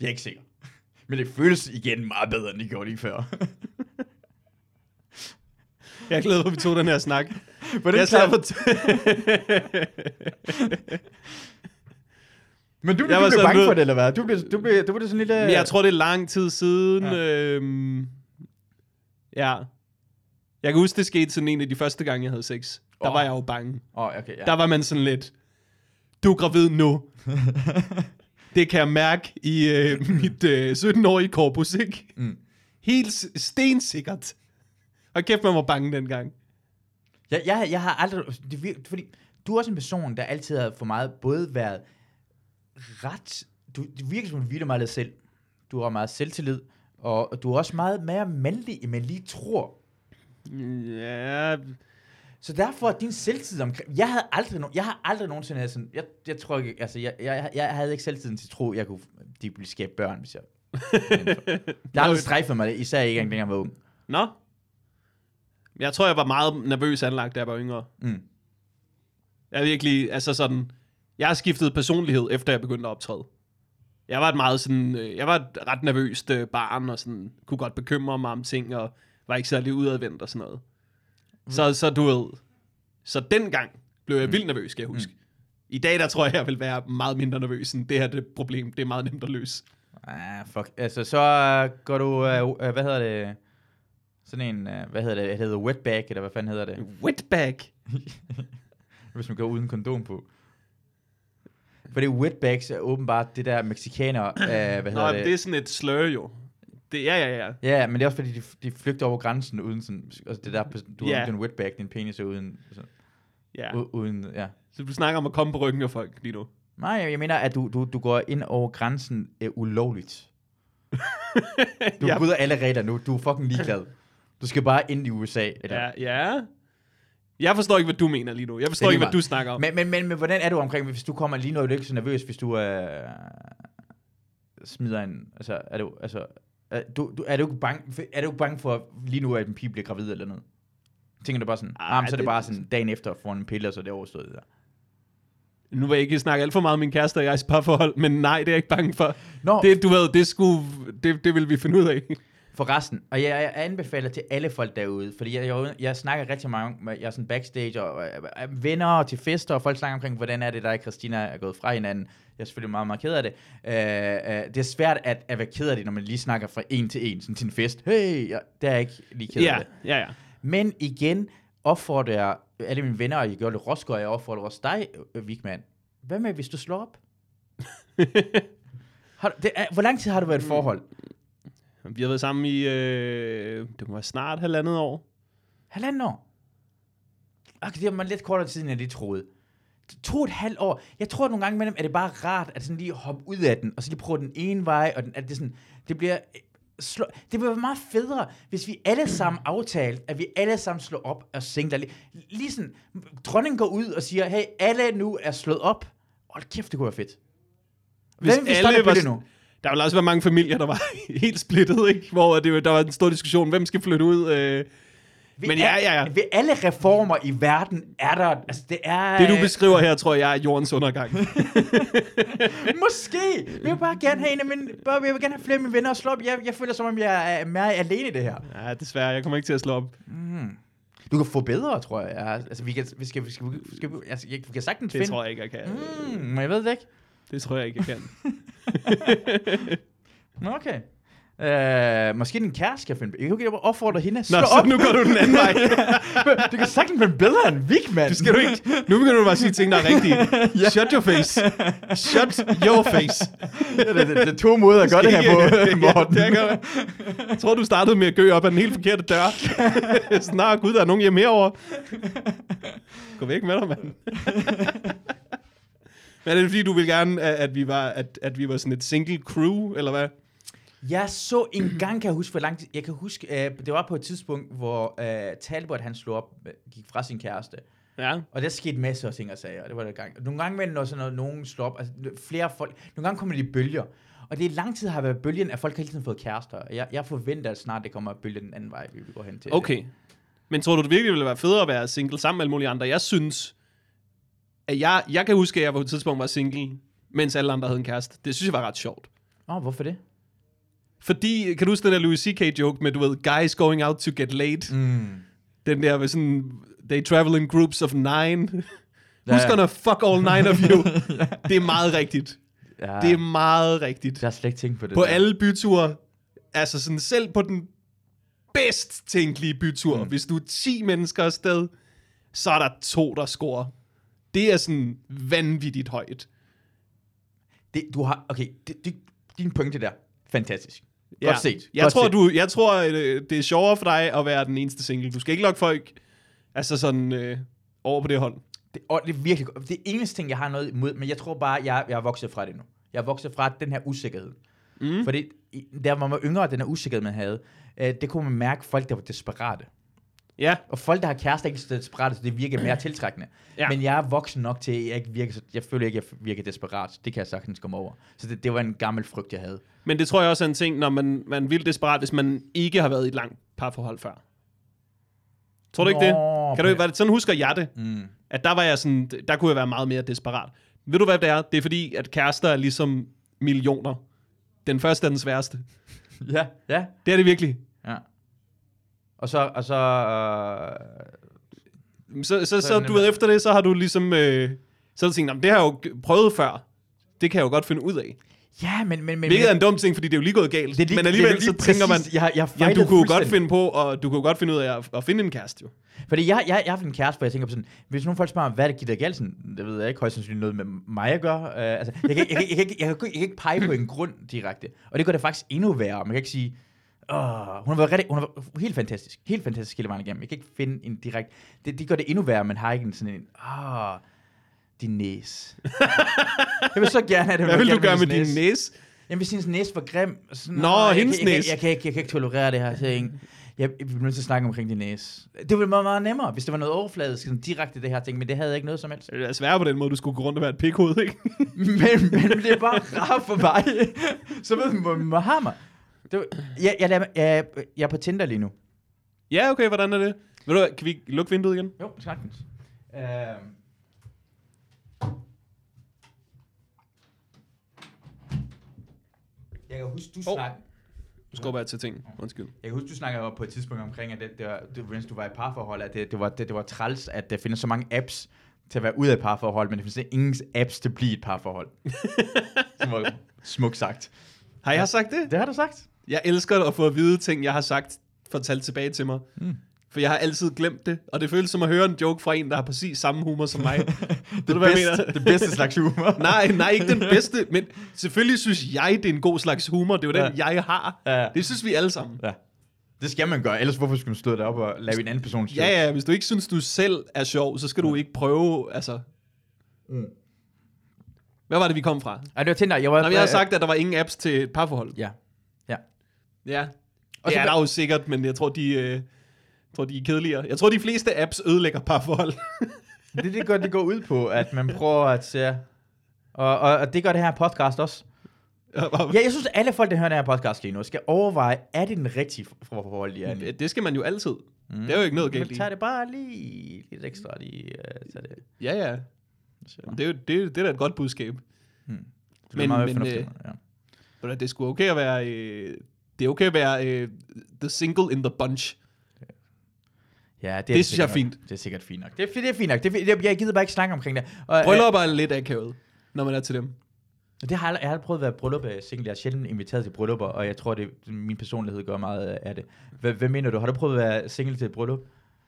[SPEAKER 1] jeg er ikke sikker. Men det føles igen meget bedre, end det gjorde lige før.
[SPEAKER 2] Jeg glæder mig, at vi tog den her snak.
[SPEAKER 1] Det
[SPEAKER 2] Jeg sad på
[SPEAKER 1] Men du, du
[SPEAKER 2] var
[SPEAKER 1] blev bange for det, eller hvad? Du blev, du blev, du blev sådan lidt...
[SPEAKER 2] Men jeg tror, det er lang tid siden.
[SPEAKER 1] Ja.
[SPEAKER 2] Øhm, ja. Jeg kan huske, det skete sådan en af de første gange, jeg havde sex. Der
[SPEAKER 1] Åh.
[SPEAKER 2] var jeg jo bange.
[SPEAKER 1] Oh, okay, ja.
[SPEAKER 2] Der var man sådan lidt, du er gravid nu. det kan jeg mærke i øh, mit øh, 17-årige korpus, ikke?
[SPEAKER 1] Mm.
[SPEAKER 2] Helt stensikkert. Og kæft, man var bange dengang.
[SPEAKER 1] Jeg, jeg, jeg har aldrig... Det fordi du er også en person, der altid har for meget både været ret... Du, det virker som, du hviler meget selv. Du har meget selvtillid, og du er også meget mere mandlig, end man lige tror.
[SPEAKER 2] Ja,
[SPEAKER 1] Så derfor er din selvtid omkring... Jeg havde aldrig, no, jeg har aldrig nogensinde havde sådan... Jeg, jeg tror ikke... Altså, jeg, jeg, jeg havde ikke selvtiden til at tro, at jeg kunne de kunne skabe børn, hvis jeg... jeg har aldrig strejfet mig især ikke engang, dengang jeg var ung.
[SPEAKER 2] Nå. Jeg tror, jeg var meget nervøs anlagt, da jeg var yngre.
[SPEAKER 1] Mm.
[SPEAKER 2] Jeg er virkelig, altså sådan, jeg har skiftet personlighed, efter jeg begyndte at optræde. Jeg var et meget sådan, øh, jeg var et ret nervøst øh, barn, og sådan, kunne godt bekymre mig om ting, og var ikke særlig udadvendt og sådan noget. Mm. Så, så du ved, så dengang blev jeg vildt nervøs, skal jeg huske. Mm. I dag, der tror jeg, jeg vil være meget mindre nervøs, end det her det problem, det er meget nemt at løse.
[SPEAKER 1] Ah, fuck. Altså, så øh, går du, uh, uh, hvad hedder det, sådan en, uh, hvad hedder det, det hedder wetbag, eller hvad fanden hedder det,
[SPEAKER 2] Wetbag.
[SPEAKER 1] hvis man går uden kondom på. Fordi wetbags er åbenbart det der mexikaner, uh, hvad
[SPEAKER 2] Nå,
[SPEAKER 1] hedder
[SPEAKER 2] det? det er sådan et slør jo. Det, ja, ja, ja.
[SPEAKER 1] Ja, men det er også fordi, de, de flygter over grænsen uden sådan, altså det der, du
[SPEAKER 2] Ja.
[SPEAKER 1] har en wetbag, din penis er uden, sådan,
[SPEAKER 2] ja.
[SPEAKER 1] u- uden, ja.
[SPEAKER 2] Så du snakker om at komme på ryggen af folk lige nu.
[SPEAKER 1] Nej, jeg, mener, at du, du, du går ind over grænsen uh, ulovligt. Du
[SPEAKER 2] Ja.
[SPEAKER 1] bryder alle regler nu, du er fucking ligeglad. Du skal bare ind i USA. Eller,
[SPEAKER 2] Ja, ja. Jeg forstår ikke, hvad du mener lige nu. Jeg forstår
[SPEAKER 1] Det
[SPEAKER 2] ikke, hvad du snakker om.
[SPEAKER 1] Men, men, men, men hvordan er du omkring, hvis du kommer lige nu, er du ikke så nervøs, hvis du øh, smider en, altså, er du, altså, er du, du, er du ikke bange, for- er du ikke bange for lige nu, at en pige bliver gravid eller noget? Tænker du bare sådan,
[SPEAKER 2] Ej,
[SPEAKER 1] ah, men så er det
[SPEAKER 2] det-
[SPEAKER 1] bare sådan dagen efter, får en pille, og så er det overstået. Der.
[SPEAKER 2] Nu vil jeg ikke snakke alt for meget om min kæreste og jeg i parforhold, men nej, det er jeg ikke bange for.
[SPEAKER 1] Nå,
[SPEAKER 2] Det, du ved, det, skulle, det, det vil vi finde ud af.
[SPEAKER 1] For resten, og jeg, jeg anbefaler til alle folk derude, fordi jeg, jeg, jeg snakker rigtig mange, med- jeg er sådan backstage, og øh, øh, venner og til fester, og folk snakker omkring, hvordan er det, der og Christina er gået fra hinanden. Jeg er selvfølgelig meget, meget ked af det. Øh, øh, det er svært at, at være ked af det, når man lige snakker fra en til en, sådan til en fest. Hey, jeg, der er jeg ikke lige ked af
[SPEAKER 2] Ja,
[SPEAKER 1] det.
[SPEAKER 2] ja, ja.
[SPEAKER 1] Men igen opfordrer jeg alle mine venner, og jeg gjorde det Rosgaard, jeg opfordrer også dig, Vigman. Hvad med, hvis du slår op? har, du- det er, hvor lang tid har du været i et forhold?
[SPEAKER 2] Vi har været sammen i, øh, det må være snart halvandet år.
[SPEAKER 1] Halvanden år. Okay, det var lidt kortere tid, end jeg lige troede. To og et halvt år. Jeg tror, at nogle gange imellem er det bare rart, at sådan lige hoppe ud af den, og så lige prøve den ene vej, og den, at det, sådan, det bliver... øh, Slå, det ville være meget federe, hvis vi alle sammen aftalte, at vi alle sammen slår op og singler. Lige, lige sådan, dronningen går ud og siger, hey, alle nu er slået op. Hold kæft, det kunne være fedt.
[SPEAKER 2] Hvis
[SPEAKER 1] Hvem vil
[SPEAKER 2] alle var
[SPEAKER 1] det nu?
[SPEAKER 2] Der vil også være mange familier, der var helt splittet, ikke? Hvor det, der var en stor diskussion, hvem skal flytte ud. Øh.
[SPEAKER 1] Ved
[SPEAKER 2] Men ja, ja, ja.
[SPEAKER 1] Ved alle reformer i verden er der... Altså, det er...
[SPEAKER 2] Det, du beskriver her, tror jeg, er jordens undergang.
[SPEAKER 1] Måske. Men jeg vil bare gerne have en af mine... Bare, jeg vil gerne have flere af mine venner at slå op. Jeg, jeg føler som om, jeg er mere alene i det her.
[SPEAKER 2] ja, desværre, jeg kommer ikke til at slå op.
[SPEAKER 1] Du kan få bedre, tror jeg. Altså, vi kan, vi skal, vi skal, vi skal, altså, jeg, vi kan sagtens
[SPEAKER 2] Det
[SPEAKER 1] finde...
[SPEAKER 2] tror jeg ikke, jeg kan.
[SPEAKER 1] Mm, men jeg ved det ikke.
[SPEAKER 2] Det tror jeg ikke, jeg kan.
[SPEAKER 1] Nå, Okay. Uh, måske din kæreste kan finde... Jeg kan ikke opfordre hende slå
[SPEAKER 2] Nå, så
[SPEAKER 1] op.
[SPEAKER 2] nu går du den anden vej.
[SPEAKER 1] du kan sagtens finde bedre end Vigman.
[SPEAKER 2] Det skal du ikke. Nu begynder du bare at sige ting, der er rigtige. Shut your face. Shut your face.
[SPEAKER 1] det, det, det, er to måder at gøre det her på, Morten.
[SPEAKER 2] Ja, det jeg tror, du startede med at gø op ad den helt forkerte dør. Snart, gud, der er nogen hjemme herovre. Gå væk med dig, mand. Men er det fordi, du vil gerne, at vi var, at, at vi var sådan et single crew, eller hvad?
[SPEAKER 1] Jeg så en gang, kan jeg huske, for lang tid. Jeg kan huske, uh, det var på et tidspunkt, hvor uh, Talbot, han slog op, øh, gik fra sin kæreste.
[SPEAKER 2] Ja.
[SPEAKER 1] Og der skete masser af ting og sager, det var der gang. Nogle gange, men når sådan nogen slår op, altså flere folk, nogle gange kommer de i bølger. Og det er lang tid har været bølgen, at folk har hele tiden fået kærester. Jeg, jeg forventer, at snart det kommer at bølge den anden vej, vi går hen til.
[SPEAKER 2] Okay. Men tror du, det virkelig ville være federe at være single sammen med alle mulige andre? Jeg synes, at jeg, jeg kan huske, at jeg på et tidspunkt var single, mens alle andre havde en kæreste. Det synes jeg var ret sjovt.
[SPEAKER 1] Åh, oh, hvorfor det?
[SPEAKER 2] Fordi, kan du huske den der Louis C.K. joke med, du ved, guys going out to get laid?
[SPEAKER 1] Mm.
[SPEAKER 2] Den der med sådan, they travel in groups of nine.
[SPEAKER 1] Ja.
[SPEAKER 2] Who's gonna fuck all nine of you? Det er meget rigtigt.
[SPEAKER 1] Ja,
[SPEAKER 2] Det er meget rigtigt.
[SPEAKER 1] jeg har slet ikke tænkt på det.
[SPEAKER 2] På
[SPEAKER 1] der.
[SPEAKER 2] alle byture, altså sådan selv på den bedst tænkelige bytur, mm. hvis du er 10 mennesker afsted, så er der to, der scorer. Det er sådan vanvittigt højt.
[SPEAKER 1] Det, du har, okay, det, det, din pointe der, fantastisk.
[SPEAKER 2] Ja.
[SPEAKER 1] Godt set.
[SPEAKER 2] Jeg
[SPEAKER 1] Godt
[SPEAKER 2] tror,
[SPEAKER 1] set.
[SPEAKER 2] du, jeg tror øh, det er sjovere for dig at være den eneste single. Du skal ikke lokke folk altså sådan, øh, over på det hold.
[SPEAKER 1] Det, og det er virkelig godt. Det eneste ting, jeg har noget imod, men jeg tror bare, jeg, jeg er vokset fra det nu. Jeg er vokset fra den her usikkerhed. Mm. Fordi hvor man var yngre, den her usikkerhed, man havde, øh, det kunne man mærke folk, der var desperate.
[SPEAKER 2] Ja,
[SPEAKER 1] Og folk, der har kærester, er ikke så desperate, så det virker mere tiltrækkende.
[SPEAKER 2] Ja.
[SPEAKER 1] Men jeg er voksen nok til, at jeg ikke virker, så, jeg føler ikke, at jeg virker desperat. Det kan jeg sagtens komme over. Så det, det var en gammel frygt, jeg havde.
[SPEAKER 2] men det tror jeg også er en ting, når man, man vil desperat, hvis man ikke har været i et langt parforhold før. Tror du ikke det?
[SPEAKER 1] Nå,
[SPEAKER 2] Kan du, var det, sådan husker jeg det.
[SPEAKER 1] Mm.
[SPEAKER 2] At der var jeg sådan, der kunne jeg være meget mere desperat. Ved du hvad det er? Det er fordi, at kærester er ligesom millioner. Den første er den sværeste.
[SPEAKER 1] Ja, ja.
[SPEAKER 2] Det er det virkelig.
[SPEAKER 1] Og så, og så, øh,
[SPEAKER 2] Så, så, så,
[SPEAKER 1] Så
[SPEAKER 2] du ved, efter det, så har du ligesom, øh, så har du tænkt, "Nå, men det har jeg jo prøvet før. Det kan jeg jo godt finde ud af.
[SPEAKER 1] ja, men, men, men
[SPEAKER 2] Hvilket er en dum ting, fordi det er jo lige gået galt.
[SPEAKER 1] det er lige,
[SPEAKER 2] men alligevel
[SPEAKER 1] det er
[SPEAKER 2] så
[SPEAKER 1] lige
[SPEAKER 2] tænker man,
[SPEAKER 1] præcis- jeg, jeg
[SPEAKER 2] jamen du kunne godt finde på, og du kunne godt finde ud af at, at finde en kæreste jo.
[SPEAKER 1] Fordi jeg, jeg, jeg har haft en kæreste, hvor jeg tænker på sådan, hvis nogle folk spørger mig, hvad det giver galt, sådan, det ved jeg ikke, højst sandsynligt noget med mig at gøre. Uh, altså, jeg, kan, jeg, jeg, jeg, kan, jeg, kan, jeg kan ikke pege på en grund direkte. Og det gør det faktisk endnu værre. Man kan ikke sige, Åh, hun har været rigtig, hun har været helt fantastisk. Helt fantastisk hele vejen igennem. Jeg kan ikke finde en direkte... Det, det gør det endnu værre, man har ikke en sådan en... Åh, din næse. jeg vil så gerne have det.
[SPEAKER 2] Hvad vil du gøre med din næse?
[SPEAKER 1] Jamen, hvis hendes næse var grim... Sådan,
[SPEAKER 2] Nå,
[SPEAKER 1] "Åh, jeg,
[SPEAKER 2] hendes
[SPEAKER 1] jeg, jeg,
[SPEAKER 2] næse."
[SPEAKER 1] jeg, jeg, kan ikke, jeg kan ikke tolerere det her ting. Jeg, jeg bliver nødt til at snakke omkring din næse. Det ville være meget nemmere, hvis det var noget overfladisk, sådan direkte det her ting, men det havde jeg ikke noget som helst.
[SPEAKER 2] Det er svært på den måde, du skulle gå rundt og være et pikhoved, ikke?
[SPEAKER 1] men, men det er bare rart for mig. Så ved man, hvor man har mig. Det var, jeg, jeg, jeg, jeg, jeg er på Tinder lige nu.
[SPEAKER 2] ja, okay, hvordan er det? Ved du hvad, kan vi lukke vinduet igen?
[SPEAKER 1] Jo, sagtens. Uh, jeg kan huske, du
[SPEAKER 2] Hov.
[SPEAKER 1] snakker...
[SPEAKER 2] Du skal bare til ting. Undskyld.
[SPEAKER 1] Jeg kan huske, du snakkede på et tidspunkt omkring, at det, det var, det, mens du var i parforhold, at det, det, var, det, det var træls, at der findes så mange apps til at være ude af et parforhold, men der findes ingen apps til at blive et parforhold. det var smukt sagt.
[SPEAKER 2] Har jeg sagt det?
[SPEAKER 1] Det har du sagt.
[SPEAKER 2] Jeg elsker at få at vide ting, jeg har sagt, fortalt tilbage til mig.
[SPEAKER 1] Mm.
[SPEAKER 2] For jeg har altid glemt det, og det føles som at høre en joke fra en, der har præcis samme humor som mig. Ved
[SPEAKER 1] Det,
[SPEAKER 2] du, hvad jeg
[SPEAKER 1] bedste,
[SPEAKER 2] mener?
[SPEAKER 1] det bedste slags humor.
[SPEAKER 2] nej, nej, ikke den bedste, men selvfølgelig synes jeg, det er en god slags humor. Det er jo den, jeg har.
[SPEAKER 1] Ja.
[SPEAKER 2] Det synes vi alle sammen.
[SPEAKER 1] ja. Det skal man gøre, ellers hvorfor skulle man stå deroppe og lave en anden person
[SPEAKER 2] Ja, ja, hvis du ikke synes, du selv er sjov, så skal du ikke prøve, altså...
[SPEAKER 1] Mm.
[SPEAKER 2] Hvad var det, vi kom fra?
[SPEAKER 1] Ej, det var Tinder. Jeg, var,
[SPEAKER 2] Nå, jeg har sagt, at der var ingen apps til et parforhold.
[SPEAKER 1] Ja. Ja.
[SPEAKER 2] Ja.
[SPEAKER 1] Og
[SPEAKER 2] det er
[SPEAKER 1] gør-
[SPEAKER 2] der jo sikkert, men jeg tror, de, øh, tror, de er kedeligere. Jeg tror, de fleste apps ødelægger parforhold.
[SPEAKER 1] Det, det, går, det går ud på, at man prøver at se... Og, og, og det gør det her podcast også. Ja, jeg synes, at alle folk, der hører den her podcast lige nu, skal overveje, er det den rigtige for- forhold, de er i?
[SPEAKER 2] det skal man jo altid. Mm. Det er jo ikke noget galt i.
[SPEAKER 1] tag det bare lige lidt ekstra. Lige, uh, tag det.
[SPEAKER 2] Ja, ja. Det er jo det, er- det er da et godt budskab.
[SPEAKER 1] Det
[SPEAKER 2] Men-
[SPEAKER 1] men,
[SPEAKER 2] øh,
[SPEAKER 1] ja.
[SPEAKER 2] Det er sgu okay at være... Øh, det er okay at være øh, the single in the bunch.
[SPEAKER 1] ja, det,
[SPEAKER 2] det synes jeg er fint.
[SPEAKER 1] nok. Det er sikkert fint nok. Det er, det er fint nok. Det er, det, jeg gider bare ikke snakke omkring det. Og,
[SPEAKER 2] Bryllup er lidt akavet, når man er til dem.
[SPEAKER 1] øh, det har, jeg jeg har prøvet at være bryllup af single. Jeg er sjældent inviteret til bryllupper, og jeg tror, det min personlighed gør meget af det. Hvad, hvad mener du? Har du prøvet at være single til et bryllup?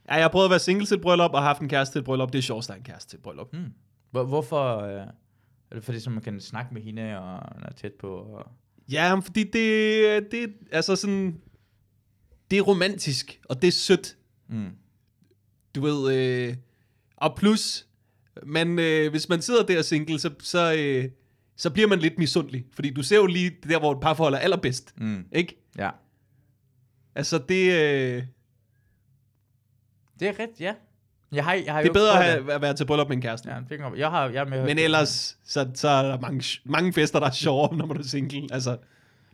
[SPEAKER 2] Ja, jeg har prøvet at være single til et bryllup, og haft en kæreste til et bryllup. Det er sjovt, at en kæreste til et bryllup.
[SPEAKER 1] Hmm. Hvor, hvorfor? Øh, er det fordi, så man kan snakke med hende og man er tæt på? Og...
[SPEAKER 2] Ja, men fordi det, det er altså sådan... Det er romantisk, og det er sødt.
[SPEAKER 1] Mm.
[SPEAKER 2] Du ved, øh, og plus, man, øh, hvis man sidder der single, så, så, øh, så bliver man lidt misundelig. Fordi du ser jo lige der, hvor et parforhold er allerbedst.
[SPEAKER 1] Mm.
[SPEAKER 2] Ikke?
[SPEAKER 1] Ja.
[SPEAKER 2] Altså, det... Øh,
[SPEAKER 1] Det er ret, ja. Jeg har, jeg har
[SPEAKER 2] Det er bedre at, have, at være til bryllup med en kæreste.
[SPEAKER 1] Ja, det kan jeg har, jeg med.
[SPEAKER 2] Men ellers, så, så er der mange, mange fester, der er sjovere, når man er single. Altså,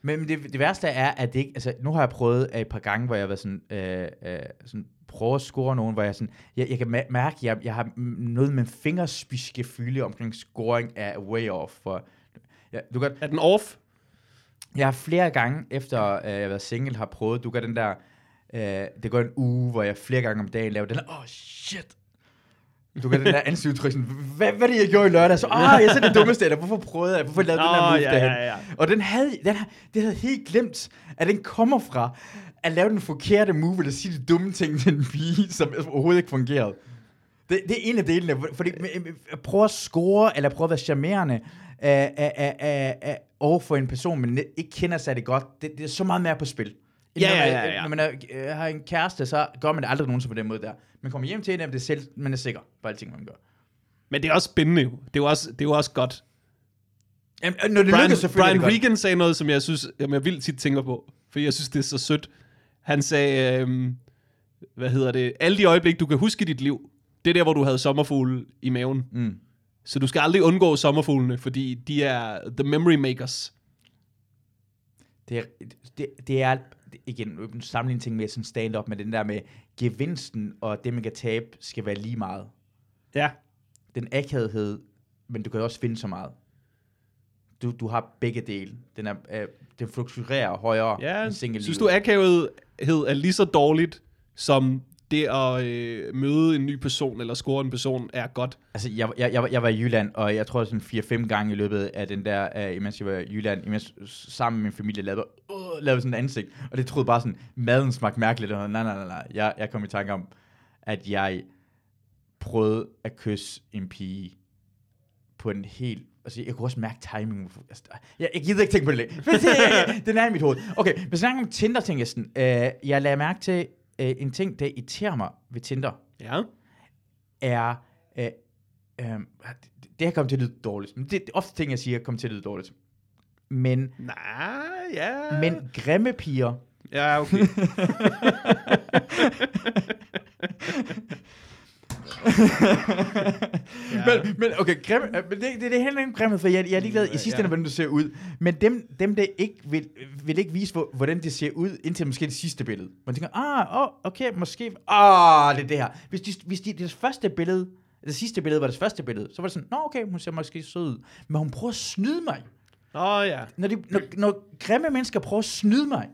[SPEAKER 1] Men det, det værste er, at det ikke, altså, nu har jeg prøvet et par gange, hvor jeg været sådan, øh, øh, sådan prøve at score nogen, hvor jeg sådan, jeg, jeg kan mærke, at jeg, jeg har noget med fingerspiske fylde omkring scoring af way off. For, ja, du kan,
[SPEAKER 2] er den off?
[SPEAKER 1] jeg har flere gange, efter øh, jeg har været single, har prøvet, du gør den der, øh, det går en uge, hvor jeg flere gange om dagen laver den der, åh oh, shit. Du kan den der ansigtsudtryk, sådan, hvad, hvad det, jeg gjorde i lørdag? Så, åh, jeg er det dummeste, eller hvorfor prøvede jeg, hvorfor lavede jeg den her
[SPEAKER 2] Nå,
[SPEAKER 1] move
[SPEAKER 2] ja,
[SPEAKER 1] derhen?
[SPEAKER 2] ja, ja.
[SPEAKER 1] Og den havde, den, det havde helt glemt, at den kommer fra at lave den forkerte move, eller sige de dumme ting til en pige, som overhovedet ikke fungerede. Det, det er en af delene, fordi at prøve at score, eller prøve at være charmerende af, af, af, af, af, over for en person, man ikke kender sig det godt, det, det er så meget mere på spil.
[SPEAKER 2] Ja,
[SPEAKER 1] når man,
[SPEAKER 2] ja, ja, ja.
[SPEAKER 1] Når man er, øh, har en kæreste, så gør man det aldrig nogensinde på den måde der. Man kommer hjem til en, det er selv, man er sikker på alting, man gør.
[SPEAKER 2] Men det er også spændende jo. Det er jo også, det er jo også godt.
[SPEAKER 1] Jamen, når det
[SPEAKER 2] Brian,
[SPEAKER 1] lykkes, selvfølgelig
[SPEAKER 2] Brian
[SPEAKER 1] det godt.
[SPEAKER 2] Regan sagde noget, som jeg synes, jamen, jeg vildt tit tænker på. Fordi jeg synes, det er så sødt. Han sagde, øhm, hvad hedder det, alle de øjeblikke, du kan huske i dit liv, det er der, hvor du havde sommerfugle i maven.
[SPEAKER 1] Mm.
[SPEAKER 2] Så du skal aldrig undgå sommerfuglene, fordi de er the memory makers.
[SPEAKER 1] Det er, det, det er igen en sammenligning ting med sådan stand-up, med den der med gevinsten og det, man kan tabe, skal være lige meget.
[SPEAKER 2] Ja.
[SPEAKER 1] Den akavighed, men du kan også vinde så meget. Du, du har begge dele. Den, er, øh, den fluktuerer højere
[SPEAKER 2] Ja,
[SPEAKER 1] end single
[SPEAKER 2] synes du, akavethed er lige så dårligt, som det at øh, møde en ny person, eller score en person, er godt?
[SPEAKER 1] Altså, jeg, jeg, jeg, var- jeg var i Jylland, og jeg tror sådan 4-5 gange i løbet af den der, uh, imens jeg var i Jylland, imens sammen med min familie lavede, uh, lavede sådan et ansigt, og det troede bare sådan, maden smagte mærkeligt, og nej, nej, nej, nej, jeg, jeg kom i tanke om, at jeg prøvede at kysse en pige på en helt, altså jeg kunne også mærke timingen, altså, jeg, jeg gider ikke tænke på det længere, det, den er i mit hoved. Okay, hvis jeg om Tinder, tænker jeg sådan, øh, jeg lagde mærke til uh, en ting, der irriterer mig ved Tinder,
[SPEAKER 2] Ja.
[SPEAKER 1] er, øh, øh, det, her kommer til at lyde dårligt. Men det, det er ofte ting, jeg siger, kommer til at lyde dårligt. Men,
[SPEAKER 2] Nej, ja.
[SPEAKER 1] men grimme piger,
[SPEAKER 2] Ja, okay. ja.
[SPEAKER 1] men, men okay, grimme, øh, men det, det, det handler ikke om grimhed, for jeg, jeg er ligeglad i sidste
[SPEAKER 2] Ja.
[SPEAKER 1] ende, hvordan du ser ud. Men dem, dem der ikke vil, vil ikke vise, hvor, hvordan det ser ud, indtil måske det sidste billede. Man tænker, ah, oh, okay, måske, ah, det er det her. Hvis, de, hvis de, det første billede, det sidste billede var det første billede, så var det sådan, nå okay, hun ser måske sød ud. Men hun prøver at snyde mig.
[SPEAKER 2] Åh, oh, ja.
[SPEAKER 1] når, de, når, når grimme mennesker prøver at snyde mig,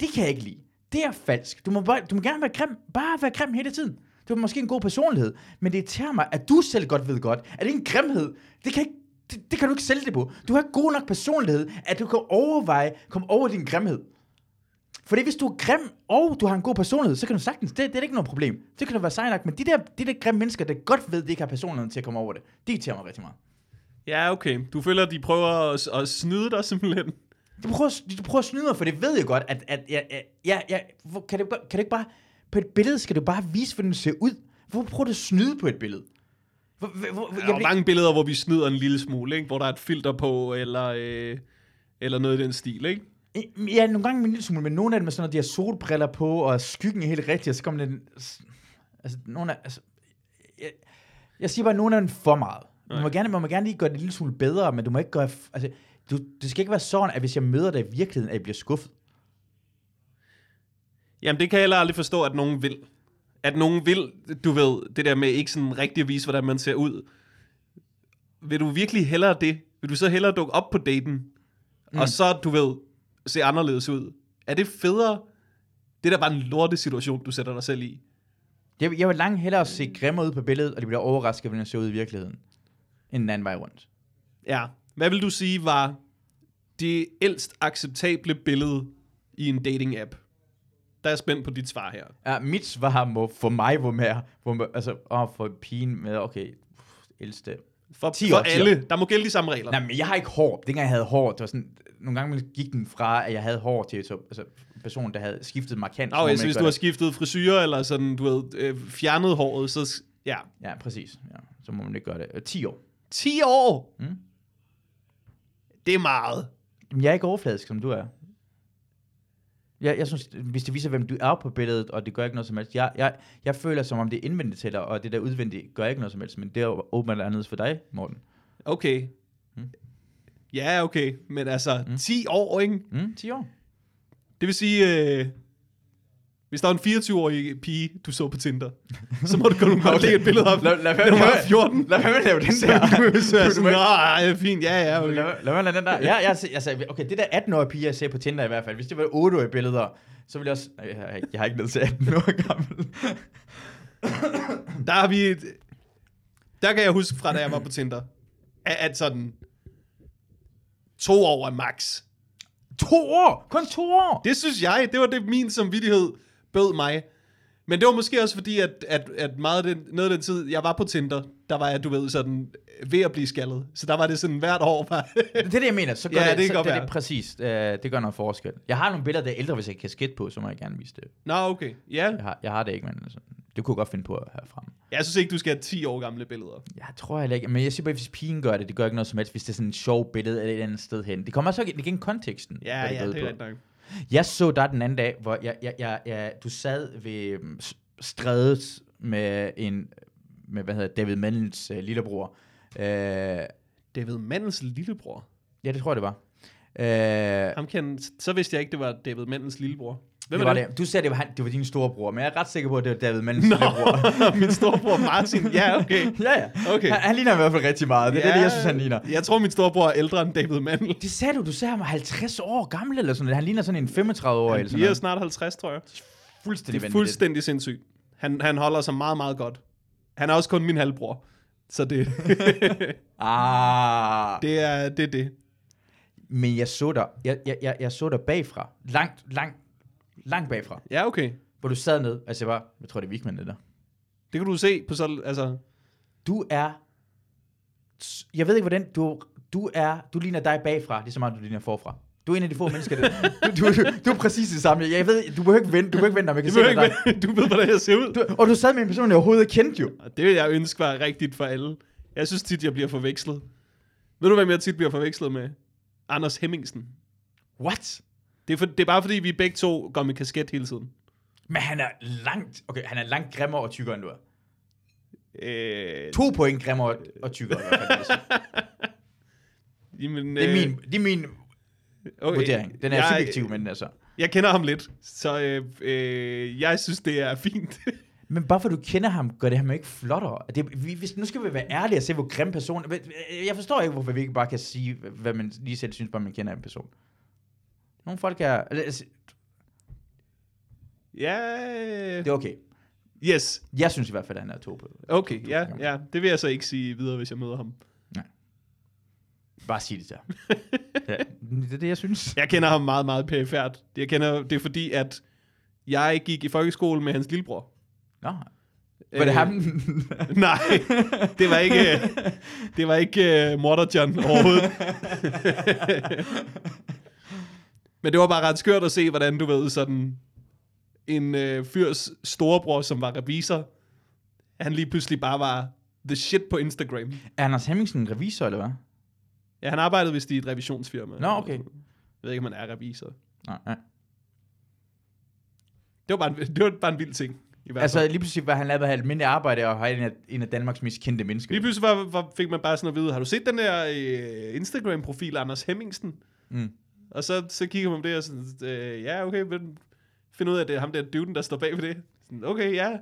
[SPEAKER 1] det kan jeg ikke lide. Det er falsk. Du må, bare, du må gerne være grim. Bare være grim hele tiden. Du har måske en god personlighed, men det irriterer mig, at du selv godt ved godt, at det er en grimhed. Det kan, ikke, det, det kan du ikke sælge det på. Du har god nok personlighed, at du kan overveje, komme over din grimhed. Fordi hvis du er grim, og du har en god personlighed, så kan du sagtens, det, det er ikke noget problem. Det kan du være sej nok, men de der, de der grimme mennesker, der godt ved, at de ikke har personligheden til at komme over det, det irriterer mig rigtig meget.
[SPEAKER 2] Ja, okay. Du føler, at de prøver at, at snyde dig simpelthen?
[SPEAKER 1] Du prøver, du prøver at snyde mig, for det ved jeg godt, at, at jeg, jeg, jeg, kan, det, kan det ikke bare, på et billede skal du bare vise, hvordan det ser ud. Hvor prøver du at snyde på et billede? Hvor, hvor, hvor,
[SPEAKER 2] Der er jo mange billeder, hvor vi snyder en lille smule, ikke? Hvor der er et filter på, eller, øh, eller noget i den stil, ikke?
[SPEAKER 1] Ja, nogle gange en lille smule, men nogle af dem er sådan, at de har solbriller på, og skyggen er helt rigtig, og så kommer den... Altså, nogle af... Altså, jeg, jeg siger bare, at nogle af dem for meget. Man må, gerne, man må gerne lige gøre det en lille smule bedre, men du må ikke gøre... Altså, du, det skal ikke være sådan, at hvis jeg møder dig i virkeligheden, at jeg bliver skuffet.
[SPEAKER 2] Jamen, det kan jeg heller aldrig forstå, at nogen vil. At nogen vil, du ved, det der med ikke sådan rigtig at vise, hvordan man ser ud. Vil du virkelig hellere det? Vil du så hellere dukke op på daten, mm. og så, du ved, se anderledes ud? Er det federe? Det er da bare en lorte situation, du sætter dig selv i.
[SPEAKER 1] Jeg, jeg vil langt hellere se grimme ud på billedet, og de bliver overrasket, hvordan jeg ser ud i virkeligheden, end den anden vej rundt.
[SPEAKER 2] Ja. Hvad vil du sige var det ældst acceptable billede i en dating-app? Der er spændt på dit svar her.
[SPEAKER 1] Ja, mit svar må for mig hvor mere, hvor, man- altså, åh, for pigen med, okay, ældste.
[SPEAKER 2] For,
[SPEAKER 1] 10
[SPEAKER 2] for
[SPEAKER 1] år, 10 år.
[SPEAKER 2] alle. Der må gælde de samme regler.
[SPEAKER 1] Nej, men jeg har ikke hår. Dengang jeg havde hår, det var sådan, nogle gange gik den fra, at jeg havde hår til så, altså, person, der havde skiftet markant. så må
[SPEAKER 2] Okay,
[SPEAKER 1] man
[SPEAKER 2] så
[SPEAKER 1] ikke
[SPEAKER 2] hvis du har
[SPEAKER 1] det.
[SPEAKER 2] skiftet frisyr, eller sådan, du ved, øh, fjernet håret, så... Ja.
[SPEAKER 1] Ja, præcis. Ja, så må man ikke gøre det. Øh, 10 år.
[SPEAKER 2] 10 år!
[SPEAKER 1] Mm.
[SPEAKER 2] Det er meget.
[SPEAKER 1] Men jeg er ikke overfladisk, som du er. Jeg, jeg synes, hvis det viser, hvem du er på billedet, og det gør ikke noget som helst. Jeg, jeg, jeg føler, som om det er indvendigt til dig, og det der udvendigt gør ikke noget som helst. Men det er jo åbenbart anderledes for dig, Morten.
[SPEAKER 2] Okay.
[SPEAKER 1] Mm.
[SPEAKER 2] Ja, okay. Men altså,
[SPEAKER 1] Mm.
[SPEAKER 2] 10 år, ikke?
[SPEAKER 1] Mm, 10 år.
[SPEAKER 2] Det vil sige, øh, hvis der er en 24-årig pige, du så på Tinder, så må du godt okay. lægge et billede op.
[SPEAKER 1] Lad, lad,
[SPEAKER 2] Når du var 14.
[SPEAKER 1] Lad være med at lave den der.
[SPEAKER 2] så er jeg sådan,
[SPEAKER 1] må ikke-
[SPEAKER 2] Nå, ej, fint, ja, ja, okay.
[SPEAKER 1] Lad, lad være med den der. Ja, jeg, altså, okay, det der 18-årige pige, jeg ser på Tinder i hvert fald, hvis det var 8-årige billeder, så ville jeg også... Jeg, har ikke- jeg har ikke ned til 18 år gammel.
[SPEAKER 2] Der har vi... Et, der kan jeg huske fra, da jeg var på Tinder, at, at sådan to år er max.
[SPEAKER 1] To år! Kun to år!
[SPEAKER 2] Det synes jeg, det var det min samvittighed bød mig. Men det var måske også fordi, at, at, at meget den, noget af den tid, jeg var på Tinder, der var jeg, du ved, sådan ved at blive skaldet. Så der var det sådan hvert år. Var,
[SPEAKER 1] Det er det, jeg mener. Så gør
[SPEAKER 2] Ja,
[SPEAKER 1] det,
[SPEAKER 2] det
[SPEAKER 1] så,
[SPEAKER 2] godt
[SPEAKER 1] det, er det præcis. Uh, det gør noget forskel. Jeg har nogle billeder, der er ældre, hvis jeg kan skætte på, så må jeg gerne vise det.
[SPEAKER 2] Nå, okay. Ja,
[SPEAKER 1] Jeg har, jeg har det ikke, men altså, det kunne jeg godt finde på at have frem.
[SPEAKER 2] jeg synes ikke, du skal have 10 år gamle billeder.
[SPEAKER 1] Jeg tror heller ikke, men jeg siger bare, hvis pigen gør det, det gør ikke noget som helst, hvis det er sådan et sjovt billede et eller andet sted hen. Det kommer også igen, konteksten.
[SPEAKER 2] Ja, ja, det er rigtigt nok.
[SPEAKER 1] Jeg så dig den anden dag, hvor jeg, jeg, jeg, jeg, du sad ved øhm, strædet med en, med hvad hedder David Mandels uh, lillebror. Uh,
[SPEAKER 2] David Mandels lillebror.
[SPEAKER 1] ja, det tror jeg, det var. Uh,
[SPEAKER 2] Ham kan, så vidste jeg ikke, det var David Mandels lillebror. Hvem
[SPEAKER 1] det
[SPEAKER 2] er
[SPEAKER 1] var
[SPEAKER 2] det?
[SPEAKER 1] det. Du sagde, det var, han, det var din storebror, men jeg er ret sikker på, at det var David Mandels lillebror.
[SPEAKER 2] min storebror Martin. Ja, okay.
[SPEAKER 1] ja, ja.
[SPEAKER 2] Okay.
[SPEAKER 1] Han, han ligner i hvert fald rigtig meget. Det er
[SPEAKER 2] ja,
[SPEAKER 1] det, jeg synes, han ligner.
[SPEAKER 2] Jeg tror, min storebror er ældre end David Mandel.
[SPEAKER 1] Det sagde du, du sagde, han var 50 år gammel eller sådan noget. Han ligner sådan en 35 år eller
[SPEAKER 2] Han
[SPEAKER 1] sådan
[SPEAKER 2] bliver
[SPEAKER 1] noget.
[SPEAKER 2] snart 50, tror jeg.
[SPEAKER 1] Fuldstændig
[SPEAKER 2] Det er fuldstændig sindssygt. Han, han holder sig meget, meget godt. Han er også kun min halvbror. Så det,
[SPEAKER 1] Ah.
[SPEAKER 2] det, er, det er det.
[SPEAKER 1] Men jeg så dig, jeg, jeg, jeg, jeg så dig bagfra. Langt, langt, langt bagfra.
[SPEAKER 2] Ja, okay.
[SPEAKER 1] Hvor du sad ned. Altså, jeg var, jeg tror, det er Vigman, det der.
[SPEAKER 2] Det kan du se på så, altså...
[SPEAKER 1] Du er, jeg ved ikke, hvordan, du, du er, du ligner dig bagfra, lige så meget, du ligner forfra. Du er en af de få mennesker, der, du, du, du, du er præcis det samme. Jeg ved, du behøver ikke vente, du behøver ikke vente, om jeg kan
[SPEAKER 2] Du,
[SPEAKER 1] se
[SPEAKER 2] ved
[SPEAKER 1] dig.
[SPEAKER 2] ikke, du ved, hvordan jeg ser ud.
[SPEAKER 1] Du, og du sad med en person, jeg overhovedet ikke kendte jo.
[SPEAKER 2] Og det vil jeg ønske var rigtigt for alle. Jeg synes tit, jeg bliver forvekslet. Ved du, hvem jeg tit bliver forvekslet med? Anders Hemmingsen.
[SPEAKER 1] What?
[SPEAKER 2] Det er, for, det er bare fordi, vi begge to går med kasket hele tiden.
[SPEAKER 1] Men han er langt, okay, han er langt grimmere og tykkere end du er.
[SPEAKER 2] Øh,
[SPEAKER 1] To point grimmere og tykkere.
[SPEAKER 2] jamen,
[SPEAKER 1] Det er
[SPEAKER 2] øh,
[SPEAKER 1] min, det er min
[SPEAKER 2] okay.
[SPEAKER 1] vurdering. Den er
[SPEAKER 2] jeg,
[SPEAKER 1] subjektiv, men altså.
[SPEAKER 2] Jeg kender ham lidt, så øh, øh, jeg synes, det er fint.
[SPEAKER 1] Men bare for du kender ham, gør det ham ikke flottere. Det, vi, hvis, nu skal vi være ærlige og se, hvor grim person... Jeg forstår ikke, hvorfor vi ikke bare kan sige, hvad man lige selv synes, bare man kender en person. Nogle folk er... eller, altså,
[SPEAKER 2] ja,
[SPEAKER 1] Det er okay.
[SPEAKER 2] yes.
[SPEAKER 1] Jeg synes i hvert fald, at han er på.
[SPEAKER 2] Okay, ja, ja. Det vil jeg så ikke sige videre, hvis jeg møder ham.
[SPEAKER 1] Bare sig det der. ja, det er det, jeg synes.
[SPEAKER 2] Jeg kender ham meget, meget perifært. Jeg kender, det er fordi, at jeg gik i folkeskole med hans lillebror.
[SPEAKER 1] Nå. Var det
[SPEAKER 2] Øh,
[SPEAKER 1] ham?
[SPEAKER 2] Nej, det var ikke, det var ikke uh, Morder John overhovedet. Men det var bare ret skørt at se, hvordan du ved, sådan en uh, fyrs storebror, som var revisor, han lige pludselig bare var the shit på Instagram.
[SPEAKER 1] er Anders Hemmingsen en revisor, eller hvad?
[SPEAKER 2] Ja, han arbejdede vist i et revisionsfirma.
[SPEAKER 1] Nå, okay.
[SPEAKER 2] Jeg ved ikke, om han er revisor.
[SPEAKER 1] Nej, nej.
[SPEAKER 2] Det var bare en, det var bare en vild ting. I hvert
[SPEAKER 1] Altså
[SPEAKER 2] fald.
[SPEAKER 1] lige pludselig var han lavet almindelig arbejde og har en af, en af Danmarks mest kendte mennesker.
[SPEAKER 2] Lige pludselig var, var, fik man bare sådan at vide, har du set den der øh, Instagram-profil, Anders Hemmingsen?
[SPEAKER 1] Mm.
[SPEAKER 2] Og så, så kigger man på det og sådan, øh, ja, okay, men find ud af, at det er ham der duden, der står bag ved det. Sådan, okay, ja,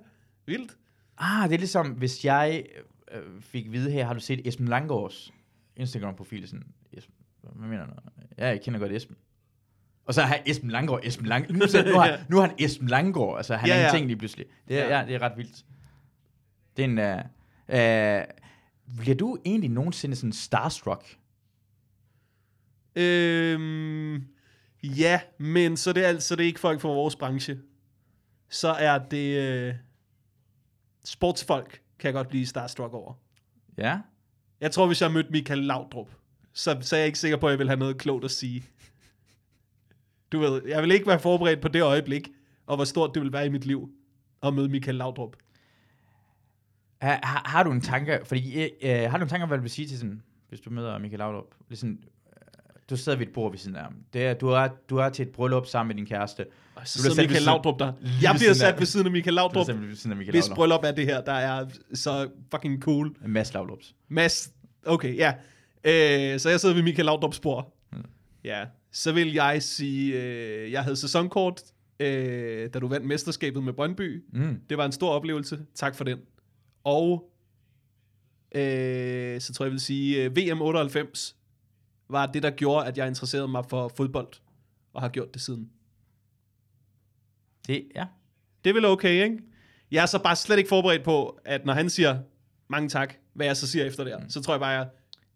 [SPEAKER 2] vildt.
[SPEAKER 1] Ah, det er ligesom, hvis jeg øh, fik vide her, har du set Esben Langgaards Instagram-profil? Sådan, Esben, hvad mener du? Ja, jeg kender godt Esben. Og så har Esben Langgaard, Esben Lang... Nu, så, nu, har, nu har han Esben Langgaard, altså han
[SPEAKER 2] Ja,
[SPEAKER 1] er en ting lige pludselig. Det er,
[SPEAKER 2] Ja.
[SPEAKER 1] ja. det er ret vildt. Det er en... Uh, uh, bliver du egentlig nogensinde sådan starstruck?
[SPEAKER 2] Øhm, ja, men så det er altså det er ikke folk fra vores branche. Så er det øh, sportsfolk, kan jeg godt blive starstruck over.
[SPEAKER 1] Ja?
[SPEAKER 2] Jeg tror, hvis jeg mødte Michael Laudrup, så, så er jeg ikke sikker på, at jeg vil have noget klogt at sige. Du ved, jeg vil ikke være forberedt på det øjeblik, og hvor stort det vil være i mit liv at møde Michael Laudrup.
[SPEAKER 1] Har, har, du en tanke, fordi, uh, har du en tanke om, hvad du vil sige til sådan, hvis du møder Michael Laudrup? Sådan, du sidder ved et bord ved siden af ham. Det er, du, er, du er til et bryllup sammen med din kæreste.
[SPEAKER 2] Og så
[SPEAKER 1] Du
[SPEAKER 2] sidder Michael Laudrup der. Jeg bliver sat ved siden af Michael Laudrup.
[SPEAKER 1] ved siden af Michael
[SPEAKER 2] Hvis
[SPEAKER 1] Laudrup.
[SPEAKER 2] bryllup er det her, der er så fucking cool.
[SPEAKER 1] Mads Laudrups.
[SPEAKER 2] Mads, okay, ja. Øh, så jeg sidder ved Michael Laudrups bord. Ja, så vil jeg sige, øh, jeg havde sæsonkort, øh, da du vandt mesterskabet med Brøndby.
[SPEAKER 1] Mm.
[SPEAKER 2] Det var en stor oplevelse. Tak for den. Og øh, så tror jeg, jeg vil sige, øh, VM 98 var det, der gjorde, at jeg interesserede mig for fodbold, og har gjort det siden.
[SPEAKER 1] Det, ja.
[SPEAKER 2] Det er vel okay, ikke? Jeg er så bare slet ikke forberedt på, at når han siger mange tak, hvad jeg så siger efter det, så tror jeg bare, jeg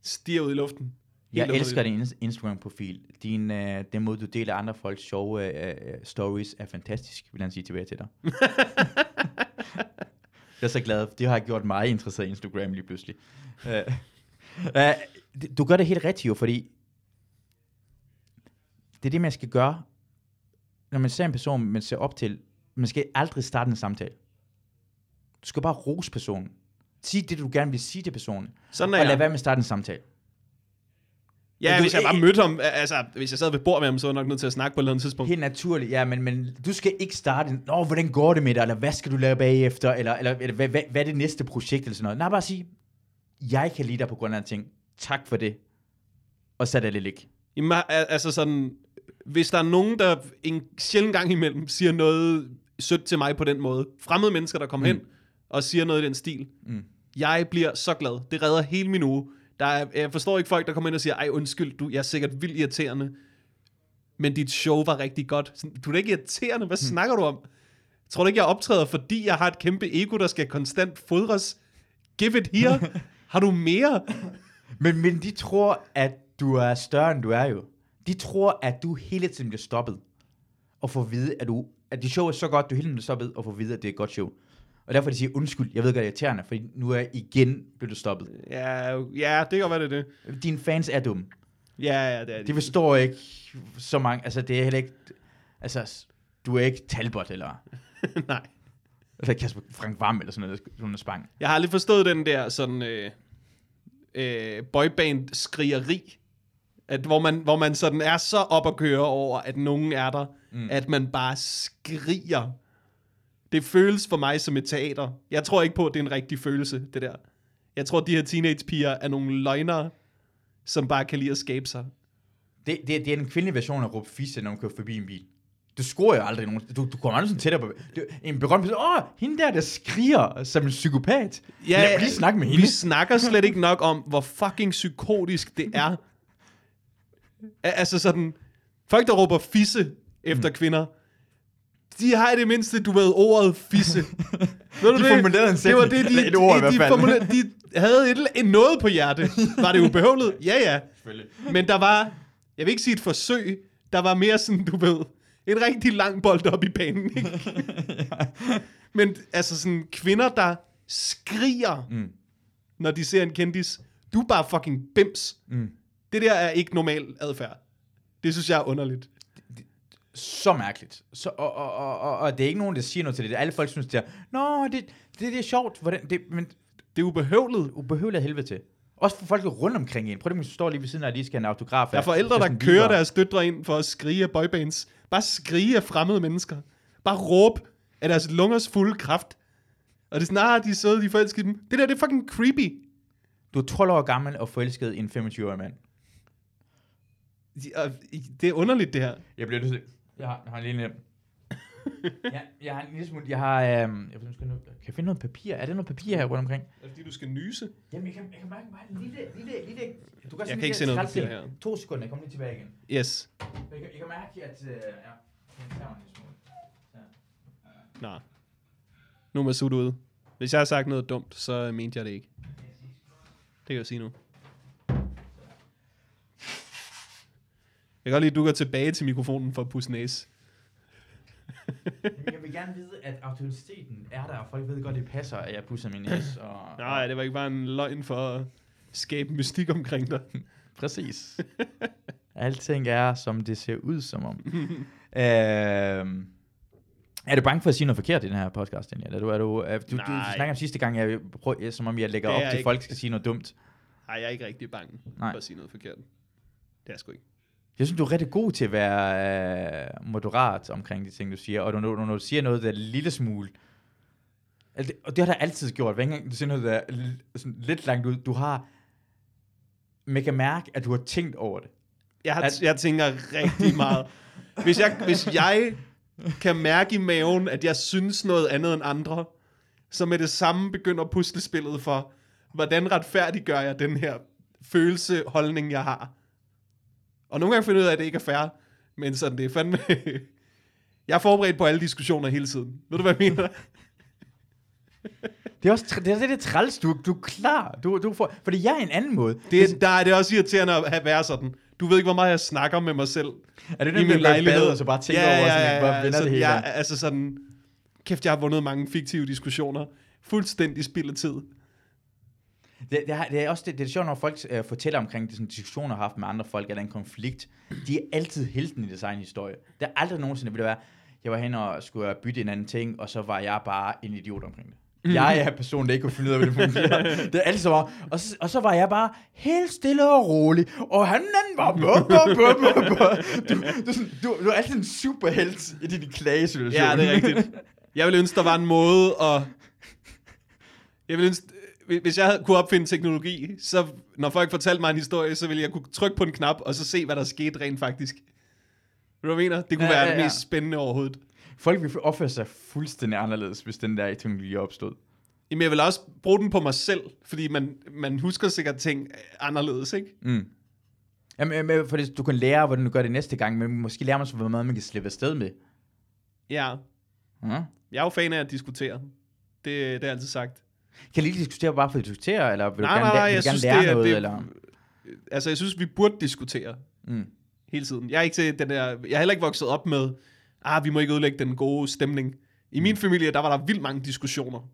[SPEAKER 2] stiger ud i luften.
[SPEAKER 1] Jeg elsker din ins- Instagram-profil. Din, øh, den måde, du deler andre folks sjove øh, øh, stories, er fantastisk, vil han sige tilbage til dig. jeg er så glad. Det har gjort mig interesseret i Instagram lige pludselig. Uh, uh, du gør det helt rigtigt jo, fordi det er det, man skal gøre, når man ser en person, man ser op til. Man skal aldrig starte en samtale. Du skal bare rose personen. Sig det, du gerne vil sige til personen.
[SPEAKER 2] Sådan er
[SPEAKER 1] Og lad
[SPEAKER 2] jeg.
[SPEAKER 1] være med at starte en samtale.
[SPEAKER 2] Ja,
[SPEAKER 1] Du-
[SPEAKER 2] hvis jeg bare mødte ham, altså, hvis jeg sad ved bord med ham, så var jeg nok nødt til at snakke på et eller andet tidspunkt.
[SPEAKER 1] Helt naturligt, ja, men, men du skal ikke starte Nå, hvordan går det med dig, eller hvad skal du lave bagefter, eller, eller, eller hvad, hvad, hvad er det næste projekt, eller sådan noget. Nej, bare sige, jeg kan lide dig på grund af ting. Tak for det. Og så er det lidt ikke.
[SPEAKER 2] Jamen, al- altså sådan, hvis der er nogen, der en sjældent gang imellem siger noget sødt til mig på den måde, fremmede mennesker, der kommer mm. hen og siger noget i den stil,
[SPEAKER 1] Mm.
[SPEAKER 2] jeg bliver så glad. Det redder hele min uge. Der er, jeg forstår ikke folk, der kommer ind og siger, ej undskyld, du, jeg er sikkert vildt irriterende, men dit show var rigtig godt. Sådan, Du er ikke irriterende, hvad mm. snakker du om? Tror du ikke, jeg optræder, fordi jeg har et kæmpe ego, der skal konstant fodres? Give it here. har du mere?
[SPEAKER 1] Men, men de tror, at du er større, end du er jo. De tror, at du hele tiden bliver stoppet. Og får at vide, at, du, at det show er så godt, du hele tiden bliver stoppet, og får at vide, at det er et godt show. Og derfor de siger, undskyld, jeg ved godt, det er irriterende, fordi nu er igen blevet stoppet.
[SPEAKER 2] Ja, ja, det kan være, det er det.
[SPEAKER 1] Dine fans er dumme.
[SPEAKER 2] Ja, ja, det er
[SPEAKER 1] De
[SPEAKER 2] det.
[SPEAKER 1] forstår ikke så mange, altså det er heller ikke, altså du er ikke Talbot, eller,
[SPEAKER 2] Nej.
[SPEAKER 1] eller Kasper Frank Varm, eller sådan noget, sådan noget spang.
[SPEAKER 2] Jeg har aldrig forstået den der sådan øh, øh, boyband-skrigeri, at hvor, man, hvor man sådan er så op at køre over, at nogen er der, mm. at man bare skriger. Det føles for mig som et teater. Jeg tror ikke på, at det er en rigtig følelse, det der. Jeg tror, at de her teenagepiger er nogle løgnere, som bare kan lide at skabe sig.
[SPEAKER 1] Det, det, det er en kvindelig version af råb fisse, når man kører forbi en bil. Du scorer jo aldrig nogen. Du, du kommer aldrig sådan tættere på. Du, en berømt person. Åh, hende der, der skriger som en psykopat. Ja, Lad mig lige snakke med hende.
[SPEAKER 2] Vi snakker slet ikke nok om, hvor fucking psykotisk det er. Al- altså sådan, folk der råber fisse efter mm. kvinder, de har i det mindste, du ved, ordet fisse. Ved du
[SPEAKER 1] De
[SPEAKER 2] det?
[SPEAKER 1] formulerede en
[SPEAKER 2] Det var
[SPEAKER 1] sætning.
[SPEAKER 2] det, de,
[SPEAKER 1] et ord i
[SPEAKER 2] de,
[SPEAKER 1] hvert
[SPEAKER 2] de,
[SPEAKER 1] fald.
[SPEAKER 2] formulerede, de havde et, en noget på hjerte. Var det ubehøvlet? Ja, ja. Men der var, jeg vil ikke sige et forsøg, der var mere sådan, du ved, en rigtig lang bold op i banen. Ikke? Men altså sådan kvinder, der skriger, mm. når de ser en kendis. Du er bare fucking bims.
[SPEAKER 1] Mm.
[SPEAKER 2] Det der er ikke normal adfærd. Det synes jeg er underligt.
[SPEAKER 1] Så mærkeligt. Så, og, og, og, og, og, det er ikke nogen, der siger noget til det. Alle folk synes, det er, Nå, det, det, det er sjovt. Hvordan, det, men
[SPEAKER 2] Det er ubehøvlet.
[SPEAKER 1] ubehøveligt af helvede til. Også for folk rundt omkring en. Prøv at man står lige ved siden af, at de skal have en autograf.
[SPEAKER 2] Der er forældre, der kører deres døtre ind for at skrige boybands. Bare skrige af fremmede mennesker. Bare råb af deres lungers fulde kraft. Og det er sådan, ah, de er søde, de er forelskede i dem. Det der, det er fucking creepy.
[SPEAKER 1] Du er 12 år gammel og forelsket i en 25-årig mand.
[SPEAKER 2] Det er underligt, det her.
[SPEAKER 1] Jeg bliver nødt til... Jeg har, jeg har lige en... ja, jeg har en lille smule... Jeg har... Øhm, jeg, ved, skal nu, kan jeg finde noget papir? Er der noget papir her rundt omkring?
[SPEAKER 2] Er det fordi, du skal nyse?
[SPEAKER 1] Jamen, jeg kan, jeg kan mærke bare en lille, lille, lille... Du kan
[SPEAKER 2] Jeg kan ikke se noget papir her.
[SPEAKER 1] To sekunder, jeg kommer lige tilbage igen.
[SPEAKER 2] Yes.
[SPEAKER 1] Jeg kan, jeg kan mærke, at... Øh, ja, den tager en lille smule.
[SPEAKER 2] Nå. Nu er Masud ude. Hvis jeg har sagt noget dumt, så mente jeg det ikke. Det kan jeg sige nu. Jeg kan godt lide, at du går tilbage til mikrofonen for at pusse næse.
[SPEAKER 1] Jeg vil gerne vide, at autoriteten er der, og folk ved godt, det passer, at jeg pusser min næse. Og,
[SPEAKER 2] Nej, det var ikke bare en løgn for at skabe mystik omkring dig.
[SPEAKER 1] Præcis. Alting er, som det ser ud som om. øhm, er du bange for at sige noget forkert i den her podcast, Daniel? Er du, er du, er, du, du, du snakker om sidste gang, jeg prøv, som om jeg lægger op til, at folk skal sige noget dumt.
[SPEAKER 2] Nej, jeg er ikke rigtig bange
[SPEAKER 1] Nej.
[SPEAKER 2] for at sige noget forkert. Det er jeg sgu ikke.
[SPEAKER 1] Jeg synes, du er rigtig god til at være øh, moderat omkring de ting, du siger. Og når, når, når du siger noget, der er en lille smule... Altså, Og det har der altid gjort. Hver gang du siger noget, der er sådan lidt langt ud, du har... Man kan mærke, at du har tænkt over det.
[SPEAKER 2] Jeg, har,
[SPEAKER 1] At-
[SPEAKER 2] jeg tænker rigtig meget. Hvis jeg, hvis jeg kan mærke i maven, at jeg synes noget andet end andre, så med det samme begynder puslespillet for, hvordan retfærdiggør jeg den her følelse, holdning, jeg har. Og nogle gange finder jeg ud af, at det ikke er fair, men sådan, det er fandme... jeg er forberedt på alle diskussioner hele tiden. Ved du, hvad jeg mener?
[SPEAKER 1] Det er også det er er træls, du, du er klar. Du, du får, fordi jeg er en anden måde.
[SPEAKER 2] Det, der er det også irriterende at have været sådan. Du ved ikke, hvor meget jeg snakker med mig selv.
[SPEAKER 1] er det
[SPEAKER 2] i
[SPEAKER 1] den,
[SPEAKER 2] min lejlighed.
[SPEAKER 1] og så bare tænker over, sådan, ja, bare vender
[SPEAKER 2] så
[SPEAKER 1] det hele.
[SPEAKER 2] Jeg, altså sådan, kæft, jeg har vundet mange fiktive diskussioner. Fuldstændig spild af tid.
[SPEAKER 1] Det, det, det er også det, det er sjovt, når folk øh, fortæller omkring de sådan, diskussioner, har haft med andre folk, eller en konflikt. De er altid helten i deres egen historie. Det er aldrig nogensinde, vil det være, jeg var hen og skulle bytte en anden ting, og så var jeg bare en idiot omkring det.
[SPEAKER 2] Mm.
[SPEAKER 1] Jeg er personen, der ikke kunne finde ud af, hvordan det fungerer. Det er altid så meget. Og så, og så var jeg bare helt stille og rolig. Og han anden var... Bup, bup, bup, bup, bup. Du, du, er du, du er altid en superhelt i din klagesituation.
[SPEAKER 2] Ja, det er rigtigt. Jeg ville ønske, der var en måde at... Jeg ville ønske, hvis jeg havde kunne opfinde teknologi, så når folk fortalte mig en historie, så ville jeg kunne trykke på en knap, og så se, hvad der skete rent faktisk. Ved du, hvad jeg mener? Det kunne
[SPEAKER 1] Ja,
[SPEAKER 2] være
[SPEAKER 1] ja,
[SPEAKER 2] det
[SPEAKER 1] ja.
[SPEAKER 2] mest spændende overhovedet.
[SPEAKER 1] Folk vil opføre sig fuldstændig anderledes, hvis den der teknologi opstod.
[SPEAKER 2] Jamen, jeg vil også bruge den på mig selv, fordi man, man husker sikkert ting anderledes, ikke?
[SPEAKER 1] Mm. Jamen, for det, du kan lære, hvordan du gør det næste gang, men måske lære mig så, hvor meget man kan slippe afsted med.
[SPEAKER 2] Ja,
[SPEAKER 1] Mm.
[SPEAKER 2] jeg er jo fan af at diskutere. Det, det jeg altid sagt.
[SPEAKER 1] Kan ikke diskutere bare for at diskutere, eller vil
[SPEAKER 2] Nej,
[SPEAKER 1] du gerne,
[SPEAKER 2] nej, nej, jeg
[SPEAKER 1] gerne
[SPEAKER 2] synes,
[SPEAKER 1] lære
[SPEAKER 2] det
[SPEAKER 1] noget?
[SPEAKER 2] det-
[SPEAKER 1] eller?
[SPEAKER 2] Altså, jeg synes, vi burde diskutere
[SPEAKER 1] Mm.
[SPEAKER 2] hele tiden. Jeg er ikke til den der... Jeg er heller ikke vokset op med, ah, vi må ikke ødelægge den gode stemning. I min familie, der var der vildt mange diskussioner.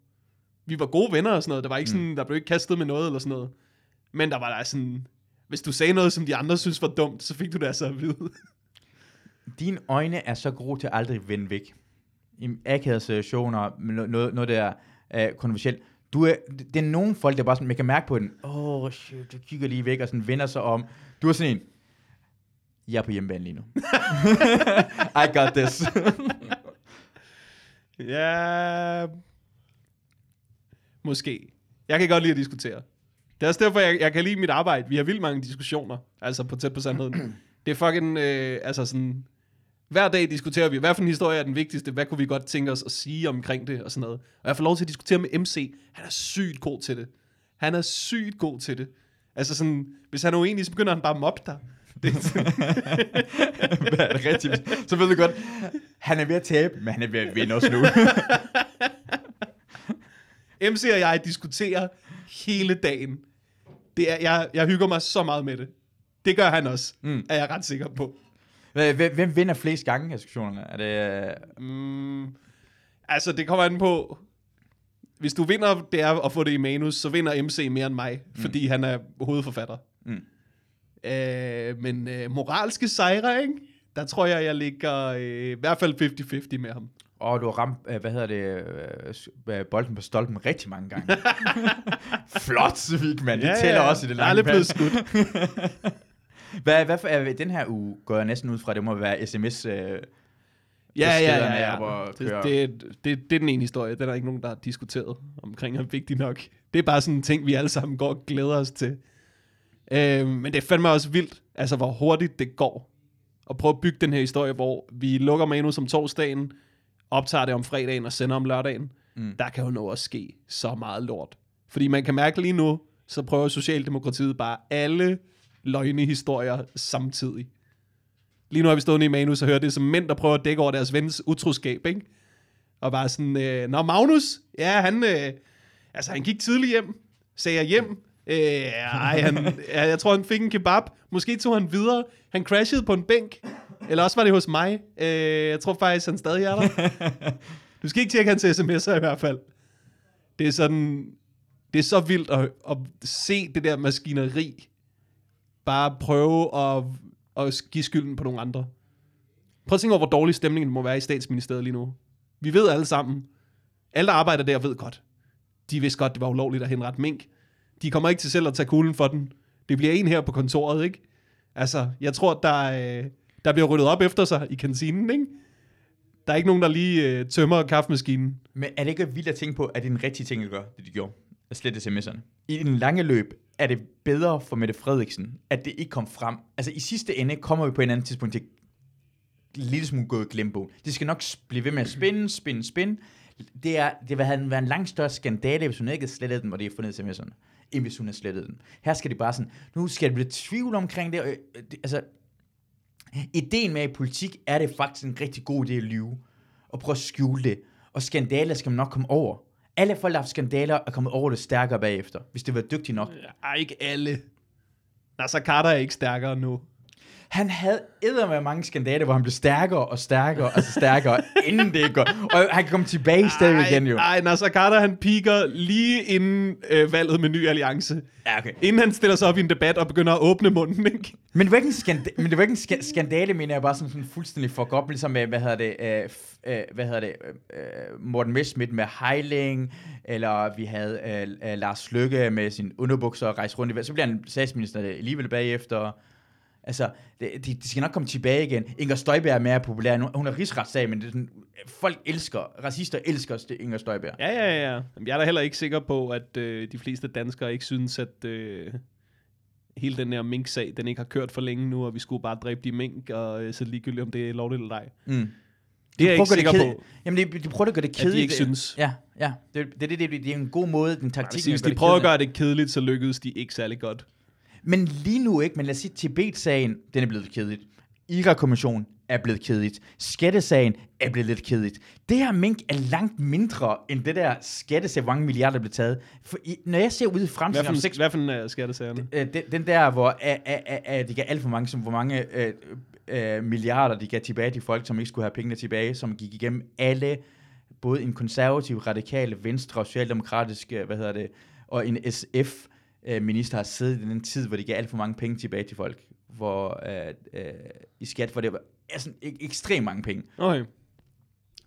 [SPEAKER 2] Vi var gode venner og sådan noget. Der var ikke sådan, der blev ikke kastet med noget eller sådan noget. Men der var der sådan... Hvis du sagde noget, som de andre synes var dumt, så fik du det altså at vide.
[SPEAKER 1] Dine øjne er så gode til at aldrig vende væk. I akavede situationer, noget, noget der er kontroversielt. Du er, det er nogle folk, der bare sådan, man kan mærke på den, åh, oh, shit, du kigger lige væk, og sådan vender sig om. Du er sådan en, jeg er på hjemmebane lige nu. I got this.
[SPEAKER 2] Ja... Måske. Jeg kan godt lide at diskutere. Det er også derfor, jeg, jeg kan lide mit arbejde. Vi har vildt mange diskussioner, altså på tæt på sandheden. Det er fucking, øh, altså sådan... Hver dag diskuterer vi, hvad for en historie er den vigtigste, hvad kunne vi godt tænke os at sige omkring det, og sådan noget. Og jeg får lov til at diskutere med MC. Han er sygt god til det. Han er sygt god til det. Altså sådan, hvis han er uenig, så begynder han bare at mobbe dig. Det,
[SPEAKER 1] Hvad er det rigtigt? Så ved du godt, han er ved at tabe, men han er ved at vinde også nu.
[SPEAKER 2] MC og jeg diskuterer hele dagen. Det er, jeg, jeg hygger mig så meget med det. Det gør han også,
[SPEAKER 1] mm.
[SPEAKER 2] er jeg ret sikker på.
[SPEAKER 1] Hvem, hvem vinder flest gange af diskussionerne? Er det... øh,
[SPEAKER 2] Mm, altså, det kommer an på... Hvis du vinder det er at få det i manus, så vinder MC mere end mig, mm. fordi han er hovedforfatter.
[SPEAKER 1] Mm.
[SPEAKER 2] Øh, men øh, moralske sejre, ikke? Der tror jeg, jeg ligger øh, i hvert fald 50-50 med ham.
[SPEAKER 1] Åh, du har ramt, øh, hvad hedder det, øh, øh, bolden på stolpen rigtig mange gange. Flot, Vigman. Det tæller også i det
[SPEAKER 2] Jeg er
[SPEAKER 1] lange
[SPEAKER 2] aldrig blevet skudt.
[SPEAKER 1] Hvad, hvad for, er, den her uge går jeg næsten ud fra, det må være sms. Øh,
[SPEAKER 2] Ja, ja, ja, ja.
[SPEAKER 1] at
[SPEAKER 2] Det, det, det, det er den ene historie. Den er der ikke nogen, der har diskuteret omkring, er vigtig nok. Det er bare sådan en ting, vi alle sammen går og glæder os til. Øh, men det er fandme også vildt, altså hvor hurtigt det går. At prøve at bygge den her historie, hvor vi lukker manus om torsdagen, optager det om fredagen og sender om lørdagen.
[SPEAKER 1] Mm.
[SPEAKER 2] Der kan jo nå at ske så meget lort. Fordi man kan mærke lige nu, så prøver Socialdemokratiet bare alle løgnehistorier samtidig. Lige nu har vi stået i manus og hørt det som mænd, der prøver at dække over deres vens utroskab, ikke? Og bare sådan, øh, Nå, Magnus, ja, han, øh, altså, han gik tidligt hjem, sagde jeg hjem. Øh, ej, han, jeg tror, han fik en kebab. Måske tog han videre. Han crashede på en bænk. Eller også var det hos mig. Øh, jeg tror faktisk, han stadig er der. Du skal ikke tjekke hans sms'er i hvert fald. Det er sådan, det er så vildt at, at se det der maskineri bare prøve at, at give skylden på nogle andre. Prøv at tænke over, hvor dårlig stemningen må være i statsministeriet lige nu. Vi ved alle sammen, alle der arbejder der ved godt, de vidste godt, det var ulovligt at henrette mink. De kommer ikke til selv at tage kuglen for den. Det bliver en her på kontoret, ikke? Altså, jeg tror, der, øh, der bliver ryddet op efter sig i kantinen, ikke? Der er ikke nogen, der lige øh, tømmer kaffemaskinen.
[SPEAKER 1] Men er det ikke vildt at tænke på, at det er en rigtig ting at gøre, det de gjorde? At slette sms'erne. I den lange løb er det bedre for Mette Frederiksen, at det ikke kom frem. Altså i sidste ende kommer vi på en anden tidspunkt til en lille smule gået glembo. Det skal nok blive ved med at spinde, spinde, spinde. Det, er, det vil have været en langt større skandale, hvis hun ikke havde slettet dem, og det er fundet sms'erne, end hvis hun havde slettet dem. Her skal det bare sådan, nu skal det blive tvivl omkring det. Og, øh, det altså, ideen med i politik er det faktisk en rigtig god idé at lyve, og prøve at skjule det. Og skandaler skal man nok komme over. Alle folk, der har haft skandaler, er kommet over det stærkere bagefter, hvis det var dygtigt nok.
[SPEAKER 2] Ej, ikke alle. Nasser Carter er ikke stærkere nu.
[SPEAKER 1] Han havde med mange skandaler, hvor han blev stærkere og stærkere, altså stærkere, inden det går. Og han kan komme tilbage stadig igen jo.
[SPEAKER 2] Nej, Nasser Carter han piker lige inden øh, valget med Ny Alliance.
[SPEAKER 1] Ja, okay.
[SPEAKER 2] Inden han stiller sig op i en debat og begynder at åbne munden, ikke?
[SPEAKER 1] Men det var ikke en, skanda- men det var ikke en ska- skandale, mener jeg bare sådan, sådan fuldstændig fuck op, ligesom med, hvad hedder det, øh, øh, hvad hedder det, øh, Morten Messerschmidt med Heiling, eller vi havde øh, øh, Lars Lykke med sin underbukser og rejse rundt i, så bliver han statsminister alligevel bagefter. Altså, de, de skal nok komme tilbage igen. Inger Støjberg er mere populær nu. Hun er rigsretssag, men det er sådan, folk elsker, racister elsker Inger Støjberg.
[SPEAKER 2] Ja, ja, ja. Jeg er da heller ikke sikker på, at øh, de fleste danskere ikke synes, at øh, hele den her mink-sag, den ikke har kørt for længe nu, og vi skulle bare dræbe de mink, og øh, så ligegyldigt, om det er lovligt eller ej.
[SPEAKER 1] Mm.
[SPEAKER 2] Det er jeg ikke sikker
[SPEAKER 1] kede-
[SPEAKER 2] på,
[SPEAKER 1] Jamen, de, de prøver at gøre det
[SPEAKER 2] at de
[SPEAKER 1] kedeligt.
[SPEAKER 2] ikke synes.
[SPEAKER 1] Ja, ja. Det, det, det, det, det, er en god måde, den taktik.
[SPEAKER 2] sige, Hvis de prøver at gøre det kedeligt, så lykkedes de ikke særlig godt.
[SPEAKER 1] Men lige nu ikke, men lad os sige, Tibet-sagen, den er blevet kedeligt. Irak-kommissionen er blevet kedeligt. Skattesagen er blevet lidt kedeligt. Det her mink er langt mindre end det der skattesag, hvor mange milliarder der blev taget. For i, når jeg ser ud i
[SPEAKER 2] Hvad
[SPEAKER 1] fremtiden
[SPEAKER 2] for, en,
[SPEAKER 1] seks
[SPEAKER 2] hvad for en af skattesagerne?
[SPEAKER 1] øh, den, den der, hvor øh, øh, øh, øh, de gav alt for mange, som, hvor mange øh, øh, milliarder de gav tilbage til folk, som ikke skulle have pengene tilbage, som gik igennem alle, både en konservativ, radikale, venstre, socialdemokratisk, øh, hvad hedder det, og en SF-minister har siddet i den tid, hvor de gav alt for mange penge tilbage til folk, hvor øh, øh, i skat, hvor det var altså, ek- ekstremt mange penge.
[SPEAKER 2] Okay.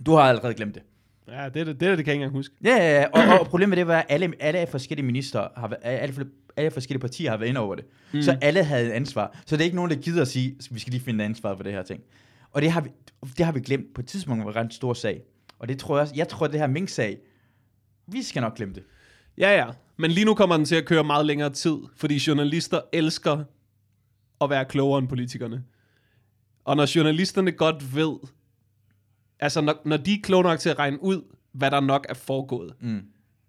[SPEAKER 1] Du har allerede glemt det.
[SPEAKER 2] Ja, det, er det, det, er det kan jeg ikke engang huske.
[SPEAKER 1] Ja, ja, ja. Og, og problemet med det var, at alle, alle forskellige minister, har, alle, alle forskellige partier har været inde over det. Mm. Så alle havde et ansvar. Så det er ikke nogen, der gider at sige, vi skal lige finde ansvar for det her ting. Og det har vi, det har vi glemt på et tidspunkt, var en stor sag. Og det tror jeg også, jeg tror, at det her Mink-sag, vi skal nok glemme det.
[SPEAKER 2] Ja, ja. Men lige nu kommer den til at køre meget længere tid, fordi journalister elsker at være klogere end politikerne. Og når journalisterne godt ved, altså når, når de er kloge nok til at regne ud, hvad der nok er foregået,
[SPEAKER 1] Mm.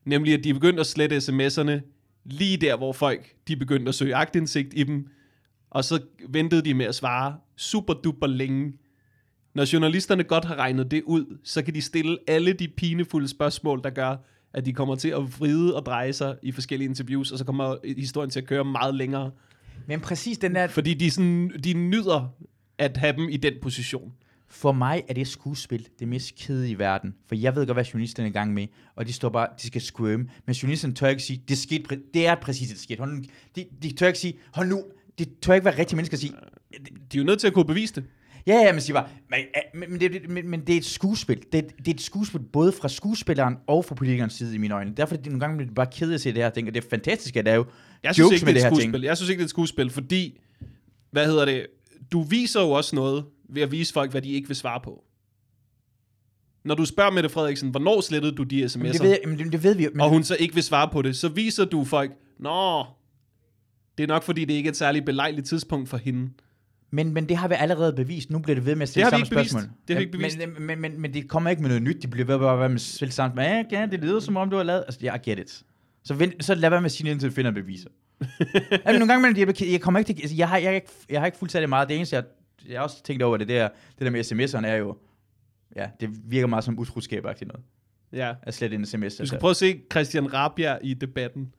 [SPEAKER 2] nemlig at de er begyndt at slette sms'erne lige der, hvor folk de begyndte at søge agtindsigt i dem, og så ventede de med at svare super duper længe. Når journalisterne godt har regnet det ud, så kan de stille alle de pinefulde spørgsmål, der gør, at de kommer til at vride og dreje sig i forskellige interviews, og så kommer historien til at køre meget længere.
[SPEAKER 1] Men præcis den der,
[SPEAKER 2] Fordi de, sådan, de nyder at have dem i den position.
[SPEAKER 1] for mig er det skuespil det mest kedelige i verden. For jeg ved godt, hvad journalisterne er i gang med, og de står bare, de skal squirme. Men journalisterne tør ikke sige, det, skete, det er præcis det, der skete. Hold nu, de, de tør ikke sige, hold nu, det tør ikke være rigtige mennesker at sige,
[SPEAKER 2] De er jo nødt til at kunne bevise det.
[SPEAKER 1] Ja, ja, men siger bare, men, men, men, det, men, men det er et skuespil. Det, er- det er et skuespil både fra skuespilleren og fra politikernes side i mine øjne. Derfor er det nogle gange bliver bare kedeligt at se det her ting, og det er, det er jo
[SPEAKER 2] Jeg synes ikke,
[SPEAKER 1] med
[SPEAKER 2] det
[SPEAKER 1] det
[SPEAKER 2] et
[SPEAKER 1] her ting.
[SPEAKER 2] skuespil. Jeg synes ikke, det er et skuespil, fordi, hvad hedder det, du viser jo også noget ved at vise folk, hvad de ikke vil svare på. Når du spørger Mette Frederiksen, hvornår slettede du de
[SPEAKER 1] Men
[SPEAKER 2] sms'er,
[SPEAKER 1] det, ved, men det, det ved vi. Men,
[SPEAKER 2] og hun så ikke vil svare på det, så viser du folk, nå, det er nok fordi, det ikke er et særligt belejligt tidspunkt for hende.
[SPEAKER 1] Men, men det har vi allerede bevist. Nu bliver det ved med at stille samme
[SPEAKER 2] ikke bevist.
[SPEAKER 1] spørgsmål.
[SPEAKER 2] Det har vi ikke bevist.
[SPEAKER 1] Men, men, men, men, det kommer ikke med noget nyt. De bliver ved med at stille samme spørgsmål. Ja, ja, det lyder som om, du har lavet... Altså, jeg get it. Så, vent, så lad være med at sige indtil du finder beviser. altså, nogle gange, jeg, jeg kommer ikke til... Altså, jeg, har, jeg, har ikke, jeg har ikke fuldt meget. Det eneste, jeg, jeg har også tænkt over, det der, det der med sms'erne er jo... Ja, det virker meget som utroskab noget.
[SPEAKER 2] Ja.
[SPEAKER 1] At slette en sms.
[SPEAKER 2] Du skal
[SPEAKER 1] Altså.
[SPEAKER 2] prøve at se Christian Rabjerg i debatten.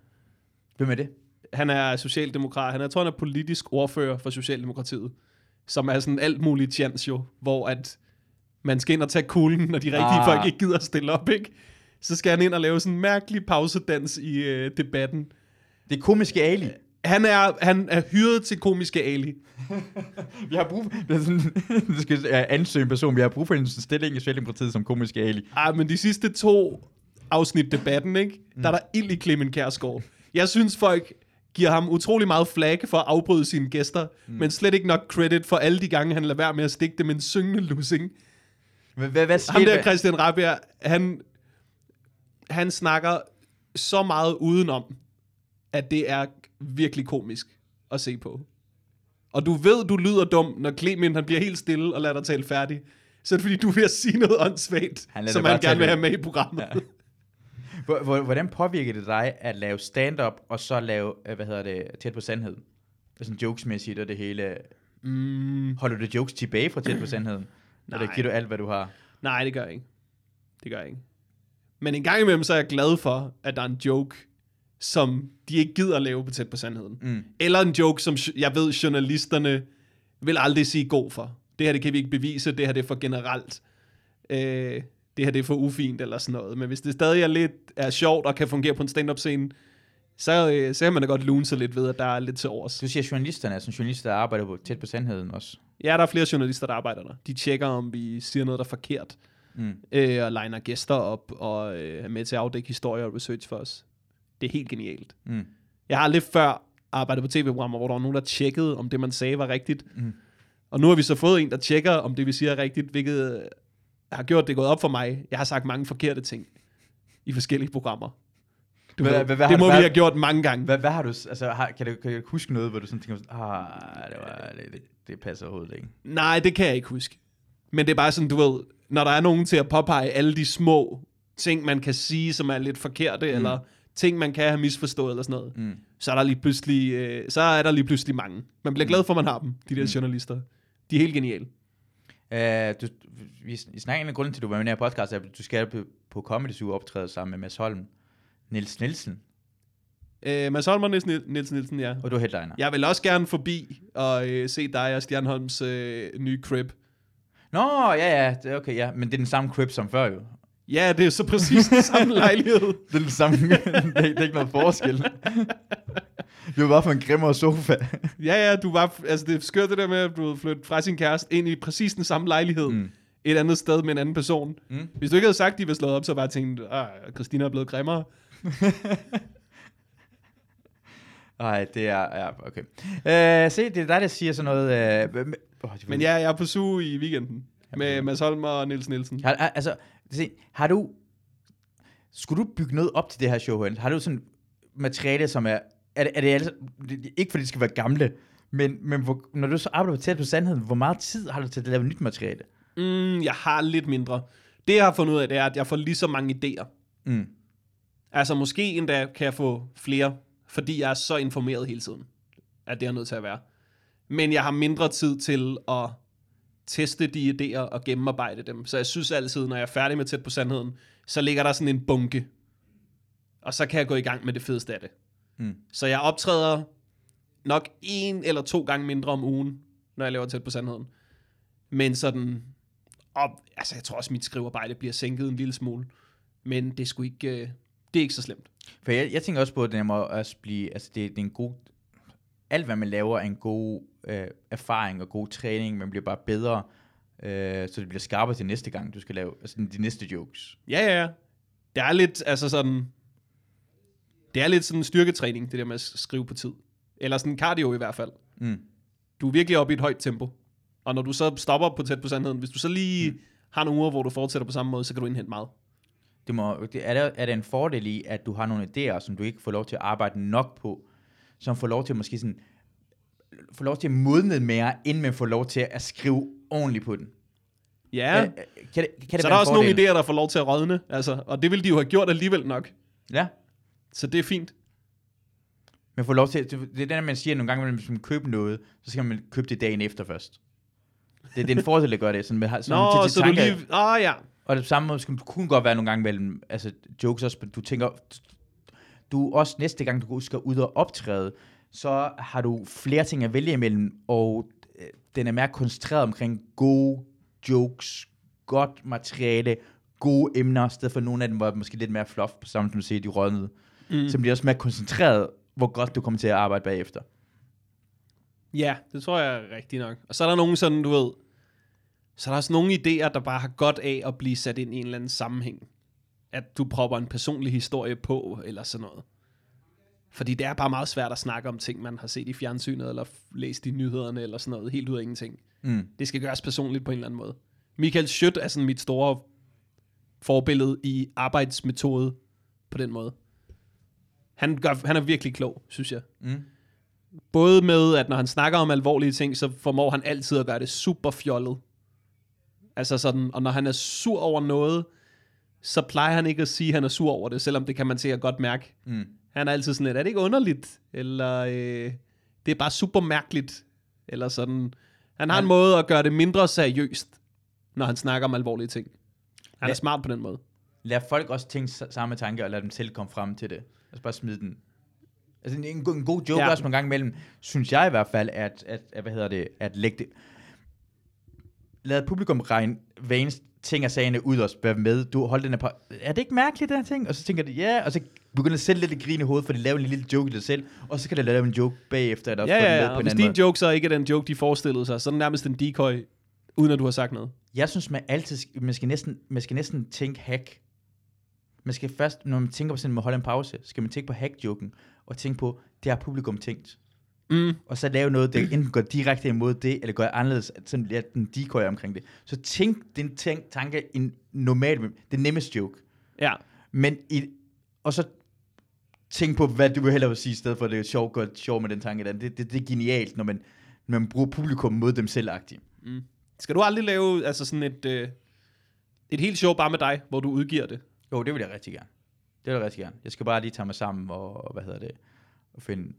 [SPEAKER 1] Hvem er det?
[SPEAKER 2] Han er socialdemokrat. Han er, jeg tror, han er politisk ordfører for Socialdemokratiet. Som er sådan alt muligt chance jo, hvor at man skal ind og tage kuglen, når de rigtige
[SPEAKER 1] Ah.
[SPEAKER 2] folk ikke gider at stille op, ikke? Så skal han ind og lave sådan en mærkelig pausedans i øh, debatten.
[SPEAKER 1] Det er komiske Ali.
[SPEAKER 2] Han er, han er hyret til komiske Ali.
[SPEAKER 1] Vi har brug det sådan, du skal ansøge en person. Vi har brug for en stilling i Socialdemokratiet som komiske Ali.
[SPEAKER 2] Ah, men de sidste to afsnit debatten, ikke? Der er der ild i Clemen Kærsgaard. Jeg synes, folk giver ham utrolig meget flag for at afbryde sine gæster, mm. men slet ikke nok credit for alle de gange, han lader være med at stikke det med en syngende lussing.
[SPEAKER 1] Hvad, hvad, hvad
[SPEAKER 2] Ham
[SPEAKER 1] skete
[SPEAKER 2] der Christian Rabia, han, han snakker så meget udenom, at det er virkelig komisk at se på. Og du ved, du lyder dum, når Clemen han bliver helt stille og lader dig tale færdig. Så er det fordi, du er ved at sige noget åndssvagt,
[SPEAKER 1] Han
[SPEAKER 2] som han gerne vil have med i programmet. Ja.
[SPEAKER 1] Hvor- hvor- Hvordan påvirker det dig at lave stand-up, og så lave, øh, hvad hedder det, tæt på sandheden? Sådan jokesmæssigt og det hele.
[SPEAKER 2] Mm,
[SPEAKER 1] Holder du jokes tilbage fra tæt på sandheden? Eller
[SPEAKER 2] Nej.
[SPEAKER 1] giver du alt, hvad du har?
[SPEAKER 2] nej, det gør jeg ikke. Det gør jeg ikke. Men en gang imellem, så er jeg glad for, at der er en joke, som de ikke gider at lave på tæt på sandheden.
[SPEAKER 1] Mm.
[SPEAKER 2] Eller en joke, som jeg ved, journalisterne vil aldrig sige god for. Det her, det kan vi ikke bevise, det her, det er for generelt. Øh, det her, det er for ufint, eller sådan noget. Men hvis det stadig er lidt er sjovt, og kan fungere på en stand-up scene, så, øh, så kan man da godt lune sig lidt ved, at der er lidt til overs.
[SPEAKER 1] Du siger journalisterne, altså journalister, der arbejder på tæt på sandheden også.
[SPEAKER 2] Ja, der er flere journalister, der arbejder der. De tjekker, om vi siger noget, der er forkert,
[SPEAKER 1] Mm.
[SPEAKER 2] øh, og liner gæster op, og øh, er med til at afdække historier og research for os. Det er helt genialt.
[SPEAKER 1] Mm.
[SPEAKER 2] Jeg har aldrig før arbejdet på tv-programmer, hvor der var nogen, der tjekkede, om det, man sagde, var rigtigt.
[SPEAKER 1] Mm.
[SPEAKER 2] Og nu har vi så fået en, der tjekker, om det, vi siger, er rigtigt, hvilket øh, har gjort det gået op for mig. Jeg har sagt mange forkerte ting i forskellige programmer. Du
[SPEAKER 1] Hvad-
[SPEAKER 2] ved,
[SPEAKER 1] hvad- hvad
[SPEAKER 2] det må
[SPEAKER 1] hvad-
[SPEAKER 2] vi have gjort mange gange.
[SPEAKER 1] Hvad, hvad har du, altså, har, kan, du, kan du huske noget, hvor du sådan tænker, ah, det, var, det, det, det passer overhovedet ikke.
[SPEAKER 2] Nej, det kan jeg ikke huske. Men det er bare sådan, du ved, når der er nogen til at påpege alle de små ting, man kan sige, som er lidt forkerte, mm. eller ting, man kan have misforstået, eller sådan noget,
[SPEAKER 1] Mm.
[SPEAKER 2] så er der lige pludselig, øh, så er der lige pludselig mange. Man bliver glad for, at man har dem, de der
[SPEAKER 1] Mm.
[SPEAKER 2] journalister. De er helt geniale.
[SPEAKER 1] Uh, du, vi, vi snakker en af grunden til, at du var med i den her podcast, at du skal på, på Comedy Zoo optræde sammen med Mads Holm. Niels Nielsen,
[SPEAKER 2] Øh, Mads Holm og Niels, Niels Nielsen, ja.
[SPEAKER 1] og du er headliner.
[SPEAKER 2] Jeg vil også gerne forbi og øh, se dig og Stjernholms øh, nye crib.
[SPEAKER 1] Nå, ja, ja, okay, ja. Men det er den samme crib som før, jo.
[SPEAKER 2] Ja, det er så præcis den samme lejlighed.
[SPEAKER 1] Det er den samme, det, er, det er ikke noget forskel. Vi var bare på en grimmere sofa.
[SPEAKER 2] Ja, ja, du var, altså det er skørt det der med, at du flyttede fra sin kæreste ind i præcis den samme lejlighed.
[SPEAKER 1] Mm.
[SPEAKER 2] Et andet sted med en anden person.
[SPEAKER 1] Mm.
[SPEAKER 2] Hvis du ikke havde sagt, at de var slået op, så var jeg tænkt, at Christina er blevet grimmere.
[SPEAKER 1] Nej, det er, ja, okay. Uh, se, det er dig, der siger sådan noget... Uh, men, oh,
[SPEAKER 2] Men ja, jeg er på suge i weekenden. Med Mads Holm og Niels Nielsen.
[SPEAKER 1] Har- altså, se, har du... Skulle du bygge noget op til det her show, Hans? Har du sådan materiale, som er... Er det, er det altså, ikke fordi det skal være gamle, men, men hvor, når du så arbejder tæt på sandheden, hvor meget tid har du til at lave nyt materiale?
[SPEAKER 2] Mm, jeg har lidt mindre. Det, jeg har fundet ud af, det er, at jeg får lige så mange idéer.
[SPEAKER 1] Mm.
[SPEAKER 2] Altså måske endda kan jeg få flere, fordi jeg er så informeret hele tiden, at det er nødt til at være. Men jeg har mindre tid til at teste de idéer og gennemarbejde dem. Så jeg synes altid, når jeg er færdig med tæt på sandheden, så ligger der sådan en bunke. Og så kan jeg gå i gang med det fedeste af det.
[SPEAKER 1] Mm.
[SPEAKER 2] Så jeg optræder nok en eller to gange mindre om ugen, når jeg laver tæt på sandheden. Men sådan, op, altså jeg tror også, mit skrivearbejde bliver sænket en lille smule. Men det er sgu ikke, øh, det er ikke så slemt.
[SPEAKER 1] For jeg, jeg tænker også på, at det må også blive, altså det, det er en god, alt hvad man laver er en god øh, erfaring og god træning, man bliver bare bedre, øh, så det bliver skarpere til næste gang, du skal lave, altså de næste jokes.
[SPEAKER 2] Ja, ja, ja. Det er lidt, altså sådan, det er lidt sådan en styrketræning, det der med at skrive på tid. Eller sådan cardio i hvert fald.
[SPEAKER 1] Mm.
[SPEAKER 2] Du er virkelig oppe i et højt tempo. Og når du så stopper på tæt på sandheden, hvis du så lige mm. har nogle uger, hvor du fortsætter på samme måde, så kan du indhente meget.
[SPEAKER 1] Det må, det, er, der, er der en fordel i, at du har nogle idéer, som du ikke får lov til at arbejde nok på, som får lov til at måske sådan, får lov til at modne mere, inden man får lov til at skrive ordentligt på den?
[SPEAKER 2] Ja,
[SPEAKER 1] Kan, kan det, kan det
[SPEAKER 2] så der er også nogle
[SPEAKER 1] fordel?
[SPEAKER 2] idéer, der får lov til at rådne. Altså, og det vil de jo have gjort alligevel nok.
[SPEAKER 1] Ja,
[SPEAKER 2] Så det er fint.
[SPEAKER 1] man får lov til, det, det er det, man siger nogle gange, hvis man køber noget, så skal man købe det dagen efter først. Det, det er en fordel at gøre det, sådan med sådan
[SPEAKER 2] Nå,
[SPEAKER 1] til, til
[SPEAKER 2] så du
[SPEAKER 1] tanker.
[SPEAKER 2] lige... Åh, oh, ja.
[SPEAKER 1] Og det samme måde, skal- du kunne godt være nogle gange mellem, altså jokes også, du tænker, du også næste gang, du skal ud og optræde, så har du flere ting at vælge imellem, og øh, den er mere koncentreret omkring gode jokes, godt materiale, gode emner, i stedet for nogle af dem var måske lidt mere fluff, på samme som du siger, de rådnede. Mm. Så bliver også mere koncentreret, hvor godt du kommer til at arbejde bagefter.
[SPEAKER 2] Ja, det tror jeg er rigtigt nok. Og så er der nogle sådan, du ved... Så er der også nogle idéer, der bare har godt af at blive sat ind i en eller anden sammenhæng. At du propper en personlig historie på, eller sådan noget. Fordi det er bare meget svært at snakke om ting, man har set i fjernsynet, eller læst i nyhederne, eller sådan noget, helt ud af ingenting.
[SPEAKER 1] Mm.
[SPEAKER 2] Det skal gøres personligt på en eller anden måde. Michael Schødt er sådan mit store forbillede i arbejdsmetode på den måde. Han, gør, han er virkelig klog, synes jeg.
[SPEAKER 1] Mm.
[SPEAKER 2] Både med, at når han snakker om alvorlige ting, så formår han altid at gøre det super fjollet. Altså sådan, og når han er sur over noget, så plejer han ikke at sige, at han er sur over det, selvom det kan man sikkert godt mærke.
[SPEAKER 1] Mm.
[SPEAKER 2] Han er altid sådan lidt, er det ikke underligt? Eller øh, det er bare super mærkeligt. Eller sådan. Han har
[SPEAKER 1] Han-
[SPEAKER 2] en måde at gøre det mindre seriøst, når han snakker om alvorlige ting. Han er
[SPEAKER 1] Ja.
[SPEAKER 2] smart på den måde.
[SPEAKER 1] Lad folk også tænke samme tanke, og lad dem selv komme frem til det. Altså bare smide den. Altså en, en, go- en god joke
[SPEAKER 2] Ja.
[SPEAKER 1] ja. også en gang imellem, synes jeg i hvert fald, at, at, at hvad hedder det, at lægge det, lad publikum regne eneste ting af sagerne ud og være med. Du holder den her på, er det ikke mærkeligt, den her ting? Og så tænker de, ja, og så begynder de selv lidt at grine i hovedet, for de laver en lille joke i det selv, og så kan de lave en joke bagefter, der
[SPEAKER 2] Ja,
[SPEAKER 1] får den
[SPEAKER 2] ja,
[SPEAKER 1] med
[SPEAKER 2] ja.
[SPEAKER 1] på
[SPEAKER 2] Og
[SPEAKER 1] en
[SPEAKER 2] hvis din
[SPEAKER 1] måde.
[SPEAKER 2] joke så ikke er den joke, de forestillede sig, så er det nærmest en decoy, uden at du har sagt noget.
[SPEAKER 1] Jeg synes, man altid, man skal næsten, man skal næsten tænke hack. Man skal først, når man tænker på sådan, at holde en pause, skal man tænke på hack-joken, og tænke på, det har publikum tænkt.
[SPEAKER 2] Mm.
[SPEAKER 1] Og så lave noget, der enten går direkte imod det, eller går anderledes, sådan lidt den decoy omkring det. Så tænk den tænk, tanke en normal, det nemmeste joke.
[SPEAKER 2] Ja.
[SPEAKER 1] Men i, og så tænk på, hvad du vil hellere vil sige, i stedet for at det er sjovt, godt sjovt med den tanke. Der. Det, det, det er genialt, når man, når man bruger publikum mod dem selv -agtigt.
[SPEAKER 2] Mm. Skal du aldrig lave altså sådan et, øh, et helt show bare med dig, hvor du udgiver det?
[SPEAKER 1] Jo, det vil jeg rigtig gerne. Det vil jeg rigtig gerne. Jeg skal bare lige tage mig sammen og, og hvad hedder det, og finde...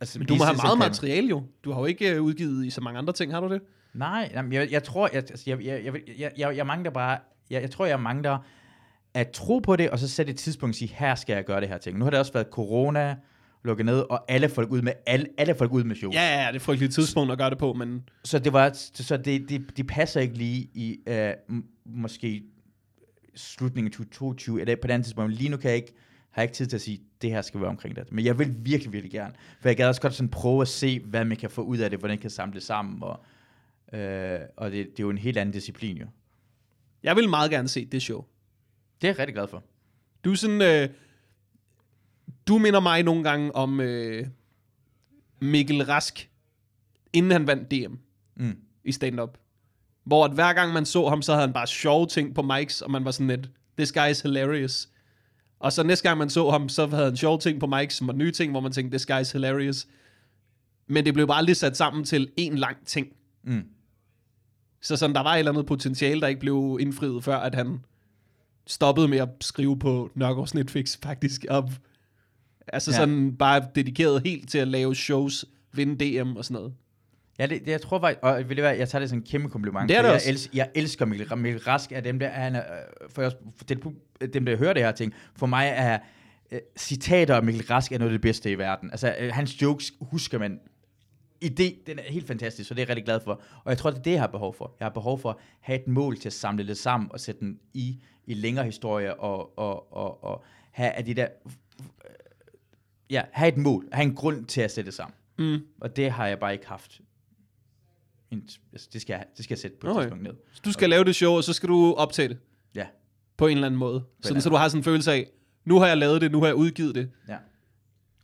[SPEAKER 1] Altså,
[SPEAKER 2] Men du må have meget materiale jo. Du har jo ikke øh, udgivet i så mange andre ting, har du det?
[SPEAKER 1] Nej, jamen, jeg, jeg tror, jeg, altså, jeg, jeg, jeg, jeg, jeg, jeg mangler bare, jeg, jeg tror, jeg mangler at tro på det, og så sætte et tidspunkt og sige, her skal jeg gøre det her ting. Nu har det også været corona, lukket ned, og alle folk ud med, alle, alle folk ud med show.
[SPEAKER 2] Ja, ja, ja, det er et frygteligt tidspunkt at gøre det på, men
[SPEAKER 1] Så det var, så det, det, det passer ikke lige i, uh, måske slutningen af 2022, eller på et andet tidspunkt. Lige nu kan jeg ikke, har jeg ikke tid til at sige, det her skal være omkring det. Men jeg vil virkelig, virkelig gerne. For jeg gad også godt sådan prøve at se, hvad man kan få ud af det, hvordan man kan samle det sammen. Og, øh, og det, det er jo en helt anden disciplin jo.
[SPEAKER 2] jeg vil meget gerne se det show.
[SPEAKER 1] Det er jeg rigtig glad for.
[SPEAKER 2] Du er sådan, øh, du minder mig nogle gange om øh, Mikkel Rask, inden han vandt DM
[SPEAKER 1] Mm.
[SPEAKER 2] i stand-up. Hvor at hver gang man så ham, så havde han bare sjove ting på mics, og man var sådan lidt, this guy is hilarious. Og så næste gang man så ham, så havde han sjove ting på mics, som var nye ting, hvor man tænkte, this guy is hilarious. Men det blev bare aldrig sat sammen til en lang ting.
[SPEAKER 1] Mm.
[SPEAKER 2] Så sådan, der var et eller andet potentiale, der ikke blev indfriet, før at han stoppede med at skrive på Nørgaards Netflix, faktisk. Og, altså
[SPEAKER 1] Ja.
[SPEAKER 2] ja. sådan bare dedikeret helt til at lave shows, vinde DM og sådan noget.
[SPEAKER 1] Ja, det, det, jeg tror faktisk, og ved du hvad, jeg tager det som en kæmpe kompliment.
[SPEAKER 2] Det er det
[SPEAKER 1] jeg, elsker, jeg elsker Mikkel, Mikkel Rask, er dem der, han er, øh, for, jeg, for det, dem der hører det her ting, for mig er uh, citater af Mikkel Rask er noget af det bedste i verden. Altså, uh, hans jokes husker man idé, den er helt fantastisk, så det er jeg rigtig glad for. Og jeg tror, det er det, jeg har behov for. Jeg har behov for at have et mål til at samle det sammen og sætte den i, i længere historier og, og, og, og have af de der... Ja, have et mål, have en grund til at sætte det sammen.
[SPEAKER 2] Mm.
[SPEAKER 1] Og det har jeg bare ikke haft. En- altså, Det skal jeg, det skal jeg sætte på et
[SPEAKER 2] Okay.
[SPEAKER 1] tidspunkt ned.
[SPEAKER 2] Så du skal lave det show, og så skal du optage det
[SPEAKER 1] Ja,
[SPEAKER 2] på en eller anden måde. Sådan,
[SPEAKER 1] anden
[SPEAKER 2] så du har sådan en følelse af, nu har jeg lavet det, nu har jeg udgivet det.
[SPEAKER 1] ja.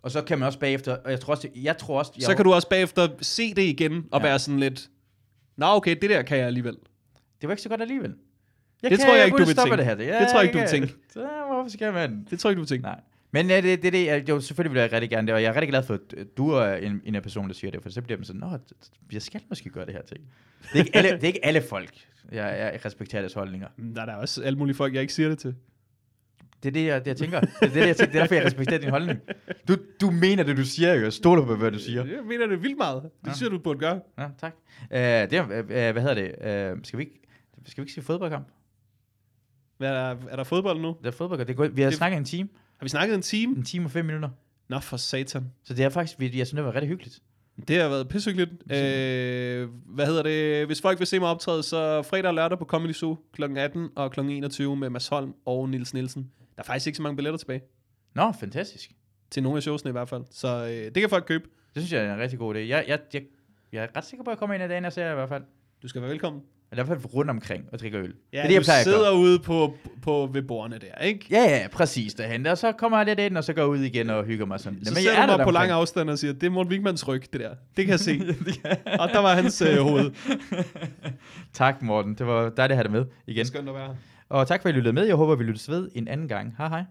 [SPEAKER 1] Og så kan man også bagefter, og jeg tror også, jeg tror også, jeg,
[SPEAKER 2] Så kan du også bagefter se det igen, og
[SPEAKER 1] Ja.
[SPEAKER 2] være sådan lidt, nå okay, det der kan jeg alligevel.
[SPEAKER 1] det var ikke så godt alligevel.
[SPEAKER 2] Det tror jeg ikke, du vil tænke.
[SPEAKER 1] Det, her. Ja,
[SPEAKER 2] Det tror jeg ikke, du
[SPEAKER 1] kan-
[SPEAKER 2] vil tænke.
[SPEAKER 1] Hvorfor skal man?
[SPEAKER 2] Det tror jeg ikke, du tænker.
[SPEAKER 1] Nej. Men ja, det, det, det, jeg, jo, selvfølgelig vil jeg rigtig gerne det, og jeg er rigtig glad for, at du er en, en af personerne, der siger det, for så bliver man sådan, nå, jeg skal måske gøre det her ting. Det er ikke alle, det er ikke alle folk, jeg, jeg respekterer deres holdninger.
[SPEAKER 2] Der er der også alle mulige folk, jeg ikke siger det til.
[SPEAKER 1] Det er det, jeg, det, jeg tænker. Det er, det, jeg tænker. det er derfor, jeg respekterer din holdning. Du, du mener det, du siger, jo. Jeg stoler på, hvad du siger.
[SPEAKER 2] Jeg mener det vildt meget. Det
[SPEAKER 1] Ja.
[SPEAKER 2] synes du burde gøre.
[SPEAKER 1] Ja, tak. Uh, det er, uh, hvad hedder det? Uh, skal vi ikke, skal vi ikke sige fodboldkamp?
[SPEAKER 2] Hvad er, er der fodbold nu?
[SPEAKER 1] Det er fodboldkamp. Det er. Vi har
[SPEAKER 2] Det-
[SPEAKER 1] snakket en time.
[SPEAKER 2] Har vi snakket en time?
[SPEAKER 1] En time og fem minutter.
[SPEAKER 2] Nå, for satan.
[SPEAKER 1] Så det er faktisk, vi- jeg synes, det var rigtig hyggeligt.
[SPEAKER 2] Det har været pissehyggeligt. Øh, hvad hedder det? Hvis folk vil se mig optræde, så fredag og lørdag på Comedy Zoo kl. 18 og kl. 21 med Mads Holm og Nils Nielsen. Der er faktisk ikke så mange billetter tilbage.
[SPEAKER 1] Nå, fantastisk.
[SPEAKER 2] Til nogle af showsene i hvert fald. Så øh, det kan folk købe.
[SPEAKER 1] Det synes jeg er en rigtig god idé. Jeg, jeg, jeg, jeg er ret sikker på, at jeg kommer ind af dagen og ser i hvert fald.
[SPEAKER 2] Du skal være velkommen.
[SPEAKER 1] I hvert fald rundt omkring og drikker øl. det
[SPEAKER 2] Ja,
[SPEAKER 1] er det, jeg
[SPEAKER 2] du
[SPEAKER 1] plejer
[SPEAKER 2] sidder ude på, på ved bordene der, ikke?
[SPEAKER 1] Ja, ja, præcis derhen. Og så kommer jeg lidt ind, og så går jeg ud igen og hygger mig sådan.
[SPEAKER 2] Så
[SPEAKER 1] Men jeg er
[SPEAKER 2] mig på lang afstand og siger, det er Morten Wigmans ryg, det der. Det kan jeg se. og der var hans øh, hoved.
[SPEAKER 1] Tak, Morten. Det var dejligt at have dig med igen.
[SPEAKER 2] Skønt at være.
[SPEAKER 1] Og tak for, at I lyttede med. Jeg håber, vi lyttes ved en anden gang. Hej hej.